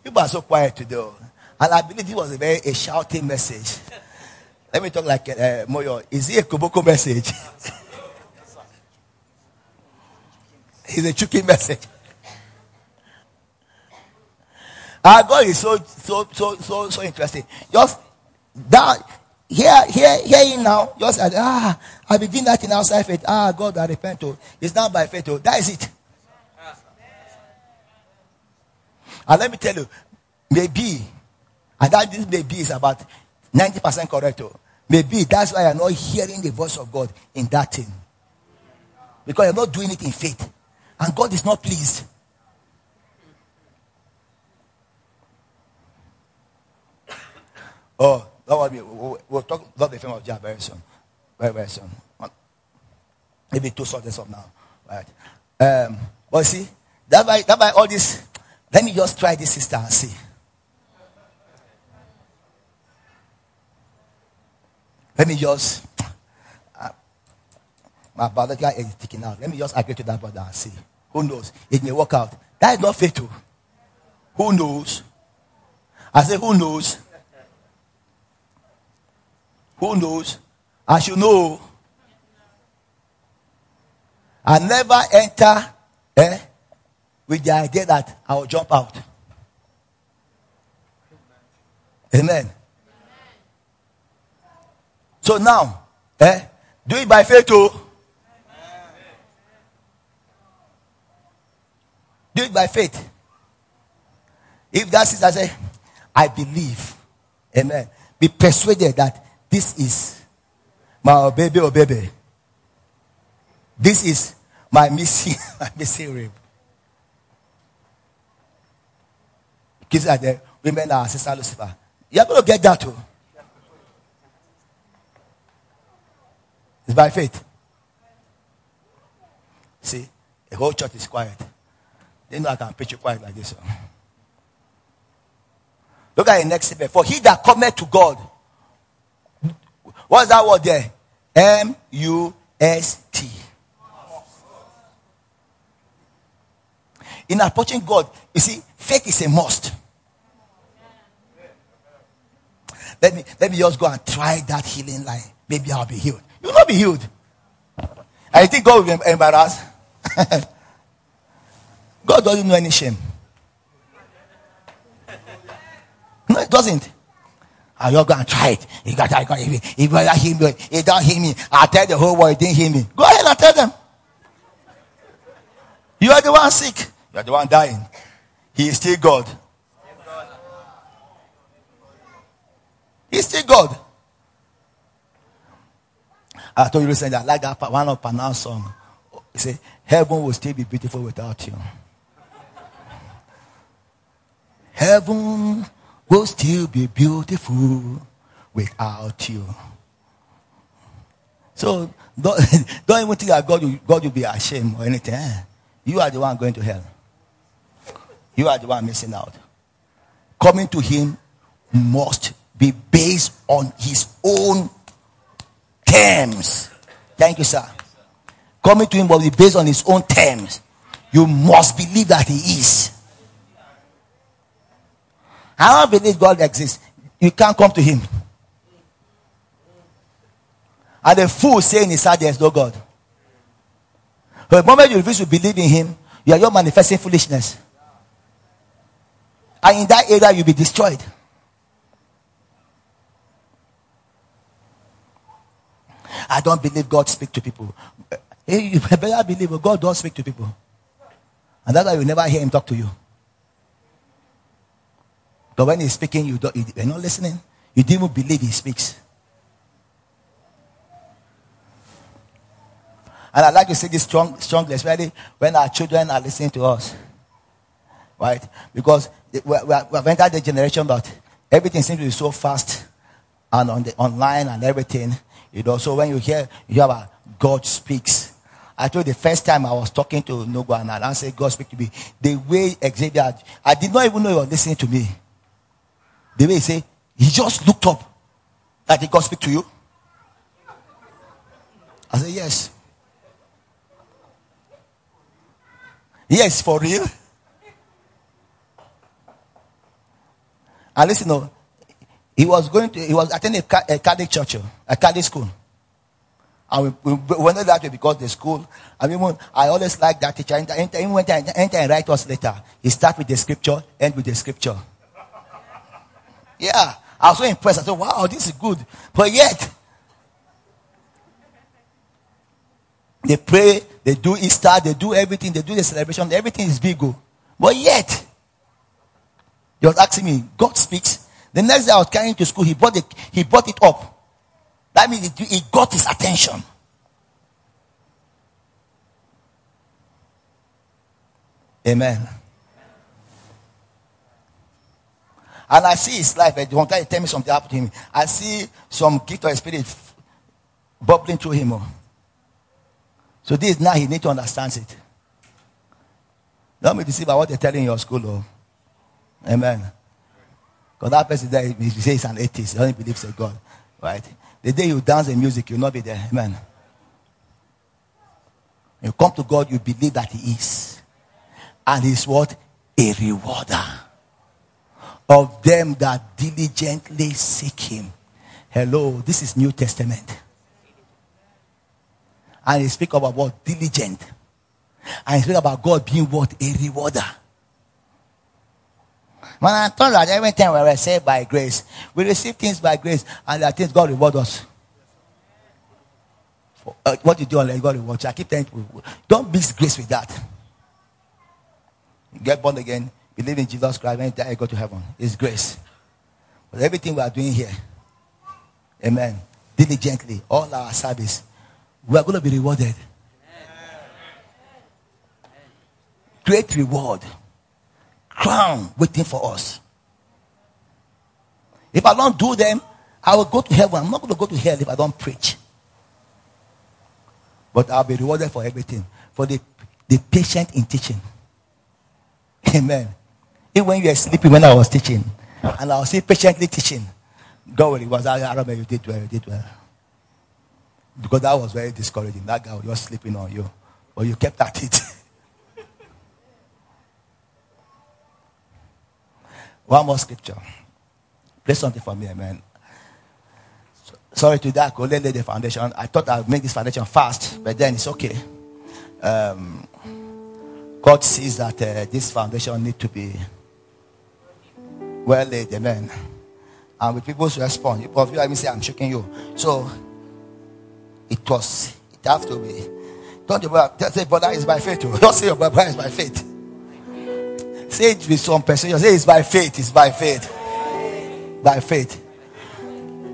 you are so quiet today. Oh. And I believe it was a very a shouting message. Let me talk like uh, Moyo. Is it a Koboko message? it's a Chuki message. Our God is so so so so so interesting. Just that here, here, here now, just said, ah, I've been doing that in outside faith. Ah, God, I repent. Oh. It's not by faith. Oh. That is it. And let me tell you, maybe, and that this maybe is about 90% correct. Oh. Maybe that's why you're not hearing the voice of God in that thing. Because you're not doing it in faith. And God is not pleased. Oh, worry, we'll, we'll talk about the film of Jah very soon. Very, very soon. Maybe two sources from now. Right. Um, but see, that by, that by all this, let me just try this sister and see. Let me just, uh, my biological is ticking out. Let me just agree to that brother and see. Who knows? It may work out. That is not fatal. Who knows? I say, who knows? Who knows? I should know. I never enter eh, with the idea that I will jump out. Amen. So now, eh, do it by faith too. Oh. Do it by faith. If that sister say, I believe, amen. Be persuaded that this is my baby or baby. This is my missing, my missing rib. Kids are there. Women are Sister Lucifer. You're going to get that too. It's by faith. See, the whole church is quiet. They know I can preach you quiet like this. Look at the next step. For he that cometh to God What's that word there? M U S T. In approaching God, you see, faith is a must. Let me let me just go and try that healing line maybe I'll be healed. You will not be healed. I think God will be embarrassed. God doesn't know any shame. No, it doesn't. You going to try it? You got to me. If you hear me, he don't hear me. I tell the whole world he didn't hear me. Go ahead and tell them. You are the one sick. You are the one dying. He is still God. He's still God. I told you recently, I like that one of Panam's song. He said, Heaven will still be beautiful without you. Heaven will still be beautiful without you. So don't, don't even think that God will, God will be ashamed or anything. Eh? You are the one going to hell. You are the one missing out. Coming to Him must be based on His own terms. Thank you, sir. Coming to Him must be based on His own terms. You must believe that He is. I don't believe God exists. You can't come to Him. And the fool saying inside there is no God. the moment you refuse to believe in Him, you are your manifesting foolishness. And in that area, you'll be destroyed. I don't believe God speak to people. Eh, you better believe God does speak to people. And that's why you never hear him talk to you. But when he's speaking, you don't, you're not listening. You didn't even believe he speaks. And I like to say this strong, strongly, especially when our children are listening to us. Right? Because we have entered the generation that everything seems to be so fast and on the online and everything. You know, so when you hear, you hear about God speaks. I told you the first time I was talking to Nogo and I said, God speak to me. The way Xavier, I did not even know he was listening to me. The way he said, he just looked up. Like, did God speak to you? I said, yes. Yes, for real. And listen, no, he was going to, he was attending a, Catholic church, oh, a Catholic school. And we, we went that way because the school, I mean, I always like that teacher. When I enter and write us later, he start with the scripture, end with the scripture. Yeah. I was so impressed. I said, wow, this is good. But yet, they pray, they do Easter, they do everything, they do the celebration, everything is big. Oh. But yet, he was asking me, God speaks. The next day I was carrying to school, he brought it, he brought it up. That means it, it got his attention. Amen. And I see his life. One time he tell me something happened to him. I see some gift of spirit bubbling through him. Oh. So this now he need to understand it. Don't be deceived by what they're telling your school. Oh. Amen. Because that person there, he says he's an atheist. He doesn't believe in God. Right? The day you dance in music, you'll not be there. Amen. You come to God, you believe that He is. And He's what? A rewarder of them that diligently seek Him. Hello, this is New Testament. And He speak about what? Diligent. And He speak about God being what? A rewarder. When I thought that every time we were saved by grace, we receive things by grace, and that things God reward us. Uh, what you do on God reward you. I keep telling you, don't mix grace with that. You get born again, believe in Jesus Christ, when you go to heaven. It's grace. But everything we are doing here, amen, diligently, all our service, we are going to be rewarded. Great reward crown waiting for us. If I don't do them, I will go to heaven. I'm not going to go to hell if I don't preach. But I'll be rewarded for everything. For the, the patient in teaching. Amen. When you were sleeping when I was teaching, and I was still patiently teaching, God will reward. I remember you did well, you did well. Because that was very discouraging. That guy was just sleeping on you. But you kept at it. One more scripture. Play something for me, amen. sorry to that, could lay the foundation. I thought I'd make this foundation fast, but then it's okay. Um, God sees that uh, this foundation need to be well laid, amen. And with people's response, people of you let me say I'm shaking you. So it was, it have to be. Don't you say brother is by faith. Don't say your brother is by faith. Say it with some person. You say it's by faith. It's by faith. By faith.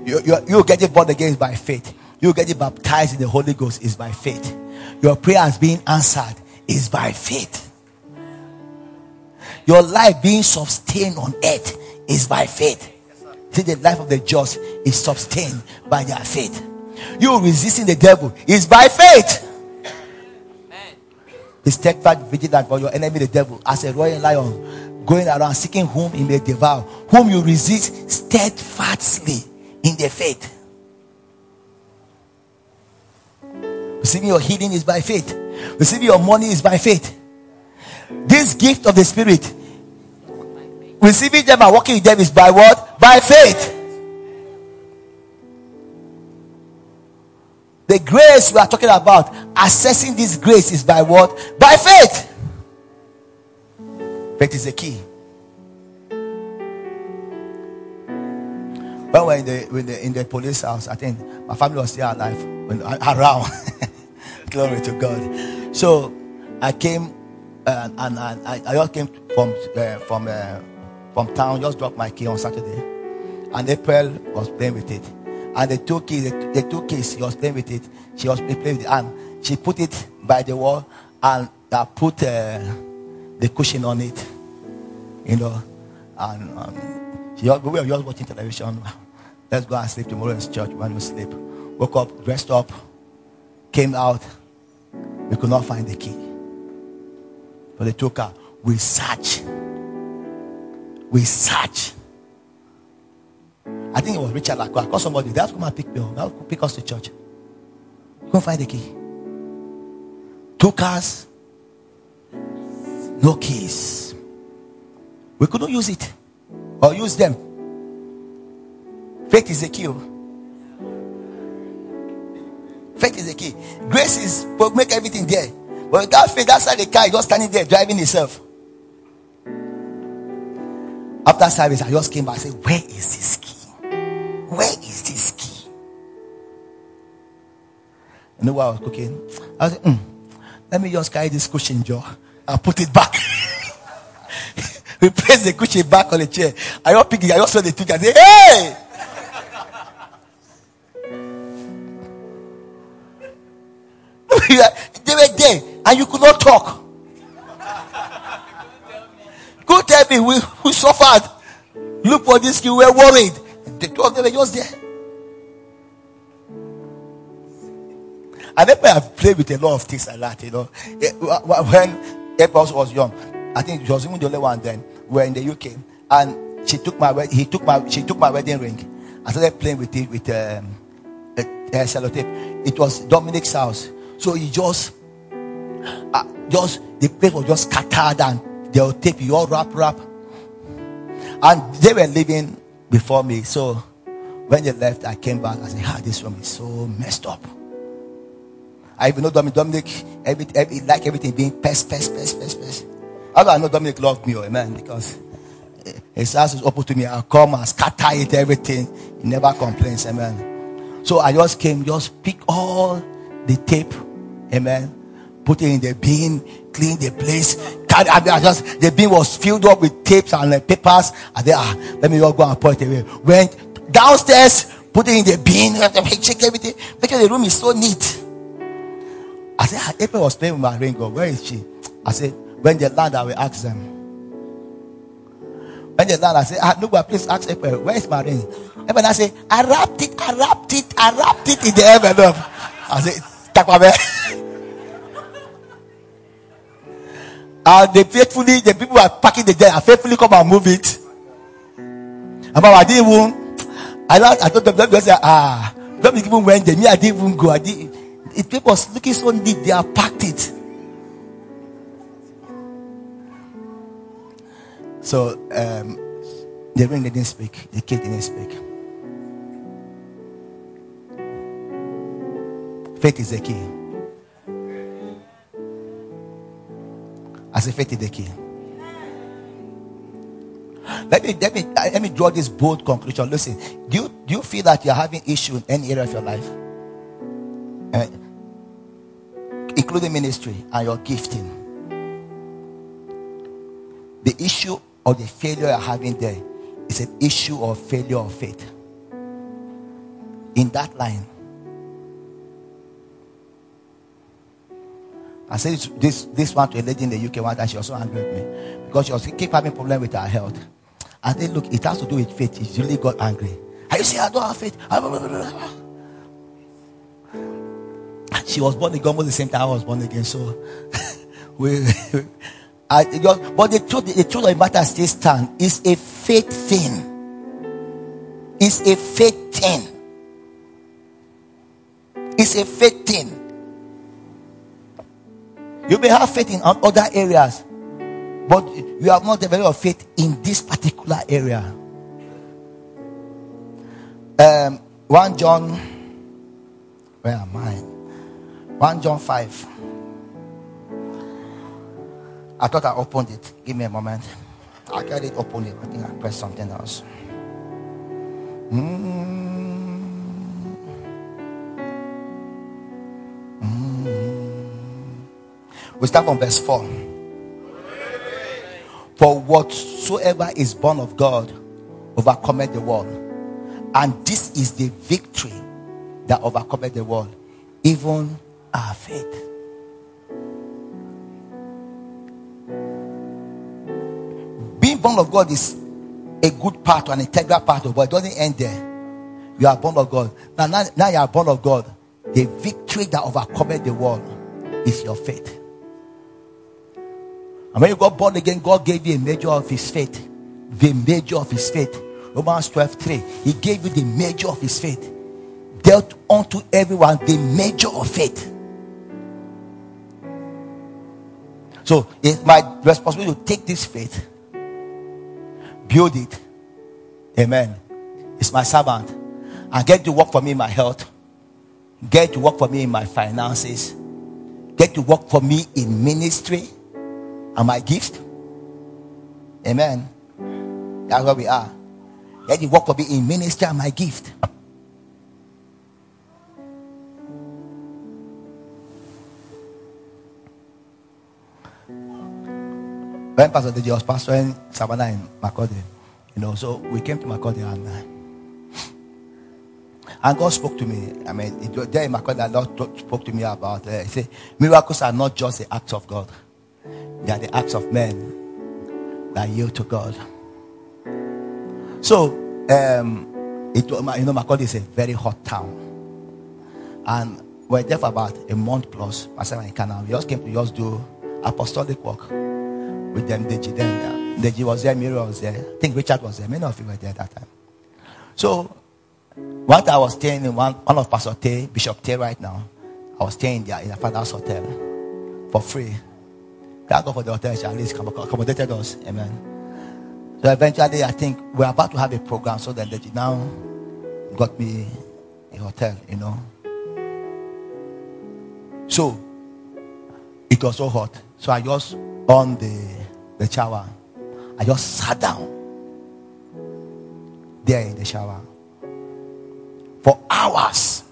You, you, you get it born again by faith. You get it baptized in the Holy Ghost is by faith. Your prayer is being answered is by faith. Your life being sustained on earth is by faith. See, the life of the just is sustained by their faith. You resisting the devil is by faith. Be steadfast, vigilant for your enemy, the devil, as a royal lion, going around seeking whom he may devour, whom you resist steadfastly in the faith. Receiving your healing is by faith. Receiving your money is by faith. This gift of the Spirit, receiving them and working with them is by what? By faith. The grace we are talking about, assessing this grace is by what? By faith. Faith is the key. When we were in the, in the, in the police house, I think my family was still alive when, around. Glory to God. So I came uh, and, and I, I just came from uh, from uh, from town. Just dropped my key on Saturday, and April was playing with it. And the two keys, the, the two keys, she was playing with it. She was playing with it, and she put it by the wall, and I put uh, the cushion on it. You know, and um, she, we were just watching television. Let's go and sleep tomorrow in church when we sleep. Woke up, dressed up, came out. We could not find the key. But they took her. We search. We search. I think it was Richard Lacroix. I called somebody. They have to come and pick me up. They have to pick us to church. Couldn't find the key. Two cars, no keys. We couldn't use it or use them. Faith is the key. Oh. Faith is the key. Grace is make everything there. But without faith, that's why the car is just standing there driving itself. After service, I just came back and said, Where is this key? Where is this key? You know what I was cooking? I said, mm, Let me just carry this cushion jar and put it back. we place the cushion back on the chair. I just pick it, I just saw the thing and say, Hey! they were there and you could not talk. Go tell me we, we suffered. Look for this, you were worried. The two of them were just there. And then I played with a lot of things like that, you know. Eh, when April was young, I think she was even the only one then. We were in the UK, and she took my he took my she took my wedding ring. I started playing with it with um, a, a sellotape. It was Dominic's house. So he just, uh, just the place was just scattered and they'll tape you all wrap wrap. And they were living before me. So when they left, I came back. I said, "Ah, this room is so messed up." I even know Dominic, Dominic every, every, like everything being pest, pest, pest, pest, pest. Do I know Dominic loved me, oh, amen? Because his house is open to me. I come and scatter it, everything. He never complains, amen. So I just came, just pick all the tape Amen. Put it in the bin, clean the place. I, I just the bin was filled up with tapes and uh, papers. And then, ah, let me just go and put it away. Went downstairs, put it in the bin, check everything. Make sure the room is so neat. I said, ah, April was playing with my ring. Go where is she? I said, when they land, I will ask them. When they land, I said, ah, nobody, please ask April, where is my ring? April, I said, I wrapped it, I wrapped it, I wrapped it in the envelope. I said, And they faithfully, the people are packing the dead, I faithfully come and move it. And I didn't even, I, I told them, they say, ah, don't even went there. Me, I didn't even go. I didn't, it, people was looking so neat, they have packed it. So, um, the ring didn't speak, the kid didn't speak. Faith is the key. I say faith is the key. Let me let me let me draw this bold conclusion. Listen, do you do you feel that you're having issue in any area of your life? Uh, including ministry and your gifting. The issue of the failure you're having there is an issue of failure of faith. In that line, I said this, this one to a lady in the UK one time. She was so angry with me because she was keep having problem with her health. I said, look, it has to do with faith. She really got angry. Are you saying I don't have faith? She was born again almost the same time I was born again. So we, I, but the truth, the truth of the matter still stand. It's a faith thing. It's a faith thing. It's a faith thing. You may have faith in other areas, but you have not developed faith in this particular area. Um, 1 John, where am I? 1 John 5. I thought I opened it. Give me a moment. I got it open it. I think I pressed something else. Mm. We start from verse 4. For whatsoever is born of God overcometh the world. And this is the victory that overcometh the world, even our faith. Being born of God is a good part, an integral part of God. It doesn't end there. You are born of God. Now, now, now you are born of God. The victory that overcometh the world is your faith. And when you got born again, God gave you a measure of his faith. The measure of his faith. Romans 12 3. He gave you the measure of his faith. Dealt unto everyone the measure of faith. So it's my responsibility to take this faith, build it. Amen. It's my servant. And get to work for me in my health. Get to work for me in my finances. Get to work for me in ministry and my gift. Amen. That's where we are. Let the work of be in ministry and my gift. When Pastor DJ was pastoring Savannah in Makurdi, you know, so we came to Makurdi and uh, and God spoke to me. I mean, it, there in Makurdi, Lord spoke to me about. Uh, he said, miracles are not just the acts of God. They are the acts of men that yield to God. So, um, it, you know, Makurdi is a very hot town. And we're there for about a month plus. Pastor in Canada. We just came to just do apostolic work with them. Deji then. Deji was there, Miri was there. I think Richard was there. Many of you were there at that time. So, what I was staying in one, one of Pastor Tay, Bishop Tay right now, I was staying there in a father's hotel for free. Thank God for the hotel. At least accommodated us. Amen. So eventually, I think we're about to have a program. So then they now got me a hotel, you know. So it was so hot. So I just on the the shower. I just sat down there in the shower for hours.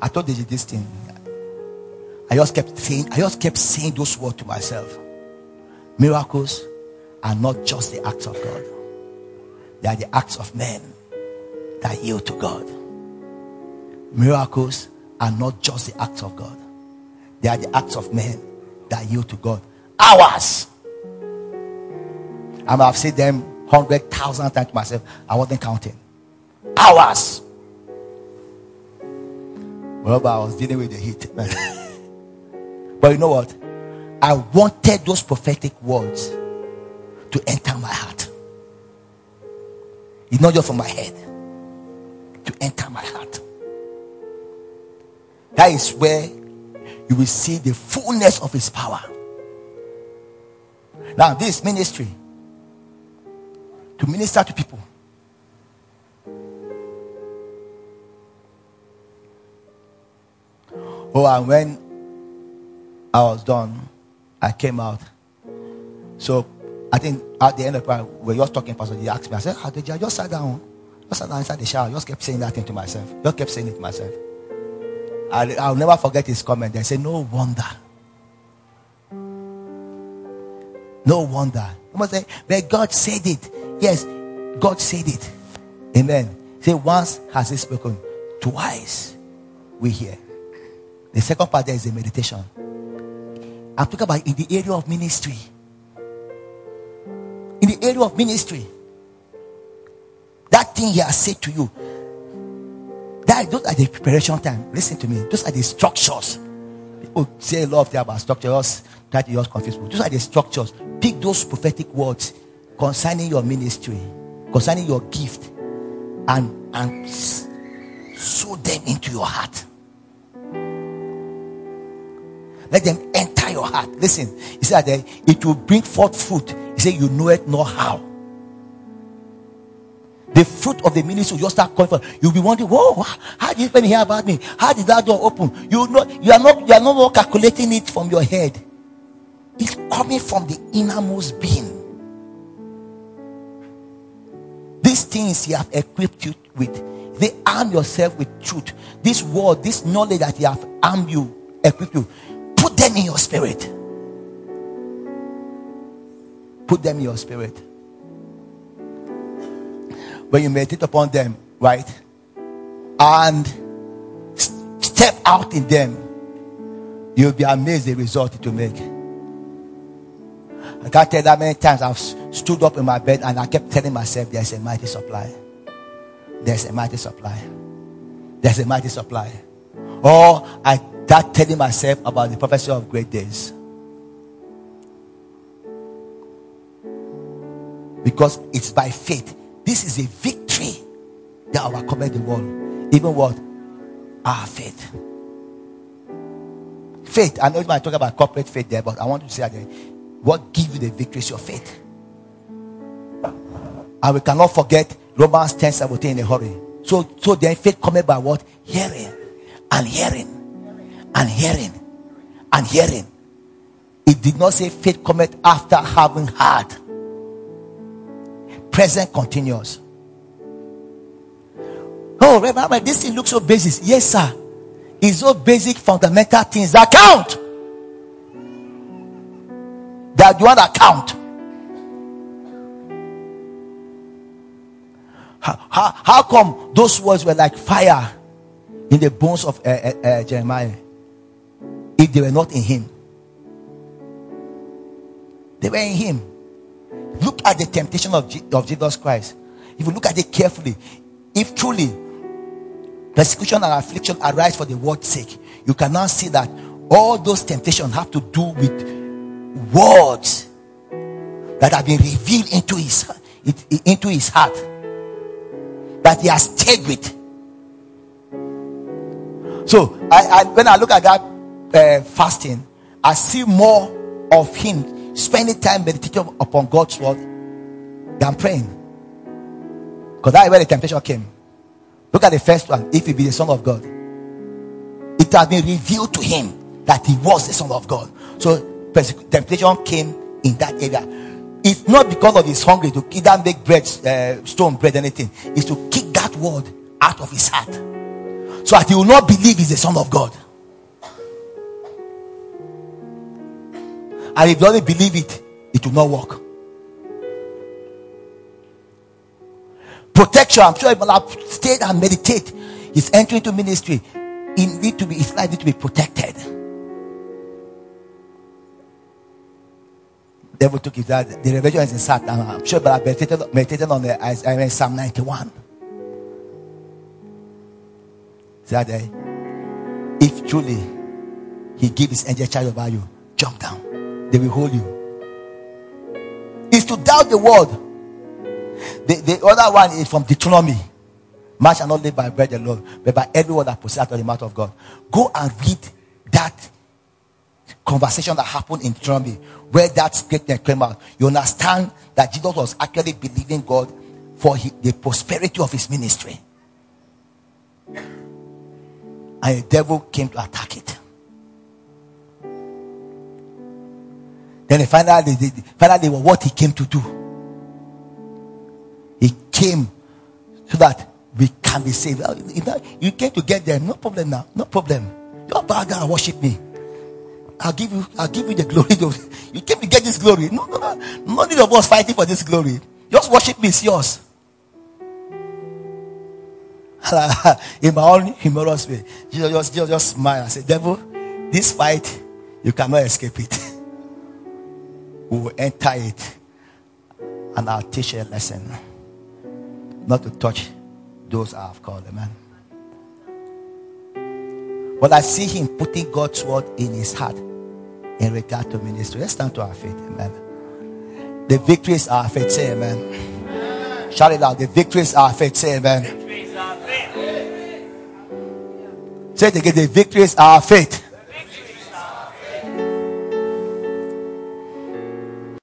I they did this thing. I just kept saying, I just kept saying those words to myself. Miracles are not just the acts of God. They are the acts of men that yield to God. Miracles are not just the acts of God. They are the acts of men that yield to God. Hours. I might have said them hundred thousand times to myself. I wasn't counting. Hours. Whenever I was dealing with the heat. But you know what? I wanted those prophetic words to enter my heart. It's not just from my head, to enter my heart. That is where you will see the fullness of his power. Now, this ministry to minister to people. Oh, and when I was done, I came out. So I think at the end of the prayer, we were just talking, Pastor. He asked me, I said, ah, How did you? Just sat down. Just sat down inside the shower. Just kept saying that thing to myself. Just kept saying it to myself. I, I'll never forget his comment. They say, No wonder. No wonder. I must say, but God said it. Yes, God said it. Amen. Say, once has he spoken, twice we hear. The second part there is a meditation. I'm talking about in the area of ministry. In the area of ministry. That thing he has said to you. That those are the preparation time. Listen to me. Those are the structures. People say a lot of things about structures. Try to just confuse. Those are the structures. Pick those prophetic words concerning your ministry, concerning your gift, and and sow them into your heart. Let them enter your heart. Listen, he said that it will bring forth fruit. He said, You know it not how. The fruit of the ministry will just start coming from. You'll be wondering, Whoa, how did you even hear about me? How did that door open? You know, you are not you are no more calculating it from your head. It's coming from the innermost being. These things you have equipped you with, they arm yourself with truth. This word, this knowledge that you have armed you, equipped you, them in your spirit. Put them in your spirit. When you meditate upon them, right? And step out in them, you'll be amazed the result it will make. I can't tell that many times I've stood up in my bed and I kept telling myself, There's a mighty supply. There's a mighty supply. There's a mighty supply. Or I start telling myself about the prophecy of great days. Because it's by faith. This is a victory that overcomes the world. Even what? Our faith. Faith. I know you might talk about corporate faith there, but I want to say that what gives you the victory is your faith. And we cannot forget Romans 10 17 in a hurry. So, so then faith coming by what? Hearing and hearing and hearing and hearing. It did not say faith cometh after having heard. Present continuous. Oh, remember this thing looks so basic. Yes, sir. It's so basic fundamental things that count. That you want to count. How, how, how come those words were like fire in the bones of uh, uh, uh, Jeremiah if they were not in him? They were in him. Look at the temptation of, of Jesus Christ. If you look at it carefully, if truly persecution and affliction arise for the word's sake, you can now see that all those temptations have to do with words that have been revealed into his, into his heart that he has stayed with. So, I, I, when I look at that uh, fasting, I see more of him spending time meditating upon God's word than praying. Because that's where the temptation came. Look at the first one. If he be the Son of God, it has been revealed to him that he was the Son of God. So, temptation came in that area. It's not because of his hungry to either make bread, uh, stone bread, anything. It's to kick that word out of his heart. So that he will not believe he's the son of God. And if he doesn't believe it, it will not work. Protection. I'm sure if have stayed and meditate. He's entering into ministry. He need to be his life need to be protected. devil took it that the revelation is in Satan. I'm sure, but I meditated, meditated on the I mean, Psalm 91. That day, if truly he gives his angel charge over you, jump down. They will hold you. Is to doubt the word. The, the other one is from Deuteronomy. Man shall not live by bread alone, but by every word that proceeds out of the mouth of God. Go and read that conversation that happened in Deuteronomy where that statement came out, you understand that Jesus was actually believing God for the prosperity of his ministry. And the devil came to attack it. Then he finally, finally, what he came to do. He came so that we can be saved. You came to get them, no problem now, no problem. You're bad guy, worship me. I'll give you, I'll give you the glory. You came to get this glory. No, no, no. None of us fighting for this glory. Just worship me, it's yours. In my own humorous way, Jesus just, just, just smile and say, Devil, this fight, you cannot escape it. We will enter it and I'll teach a lesson. Not to touch those I have called, amen. But I see him putting God's word in his heart in regard to ministry. Let's stand to our faith, amen. The victory is our faith, say amen. amen. Shout it out. The victory is our faith, say amen. Say it again. The victory is our faith.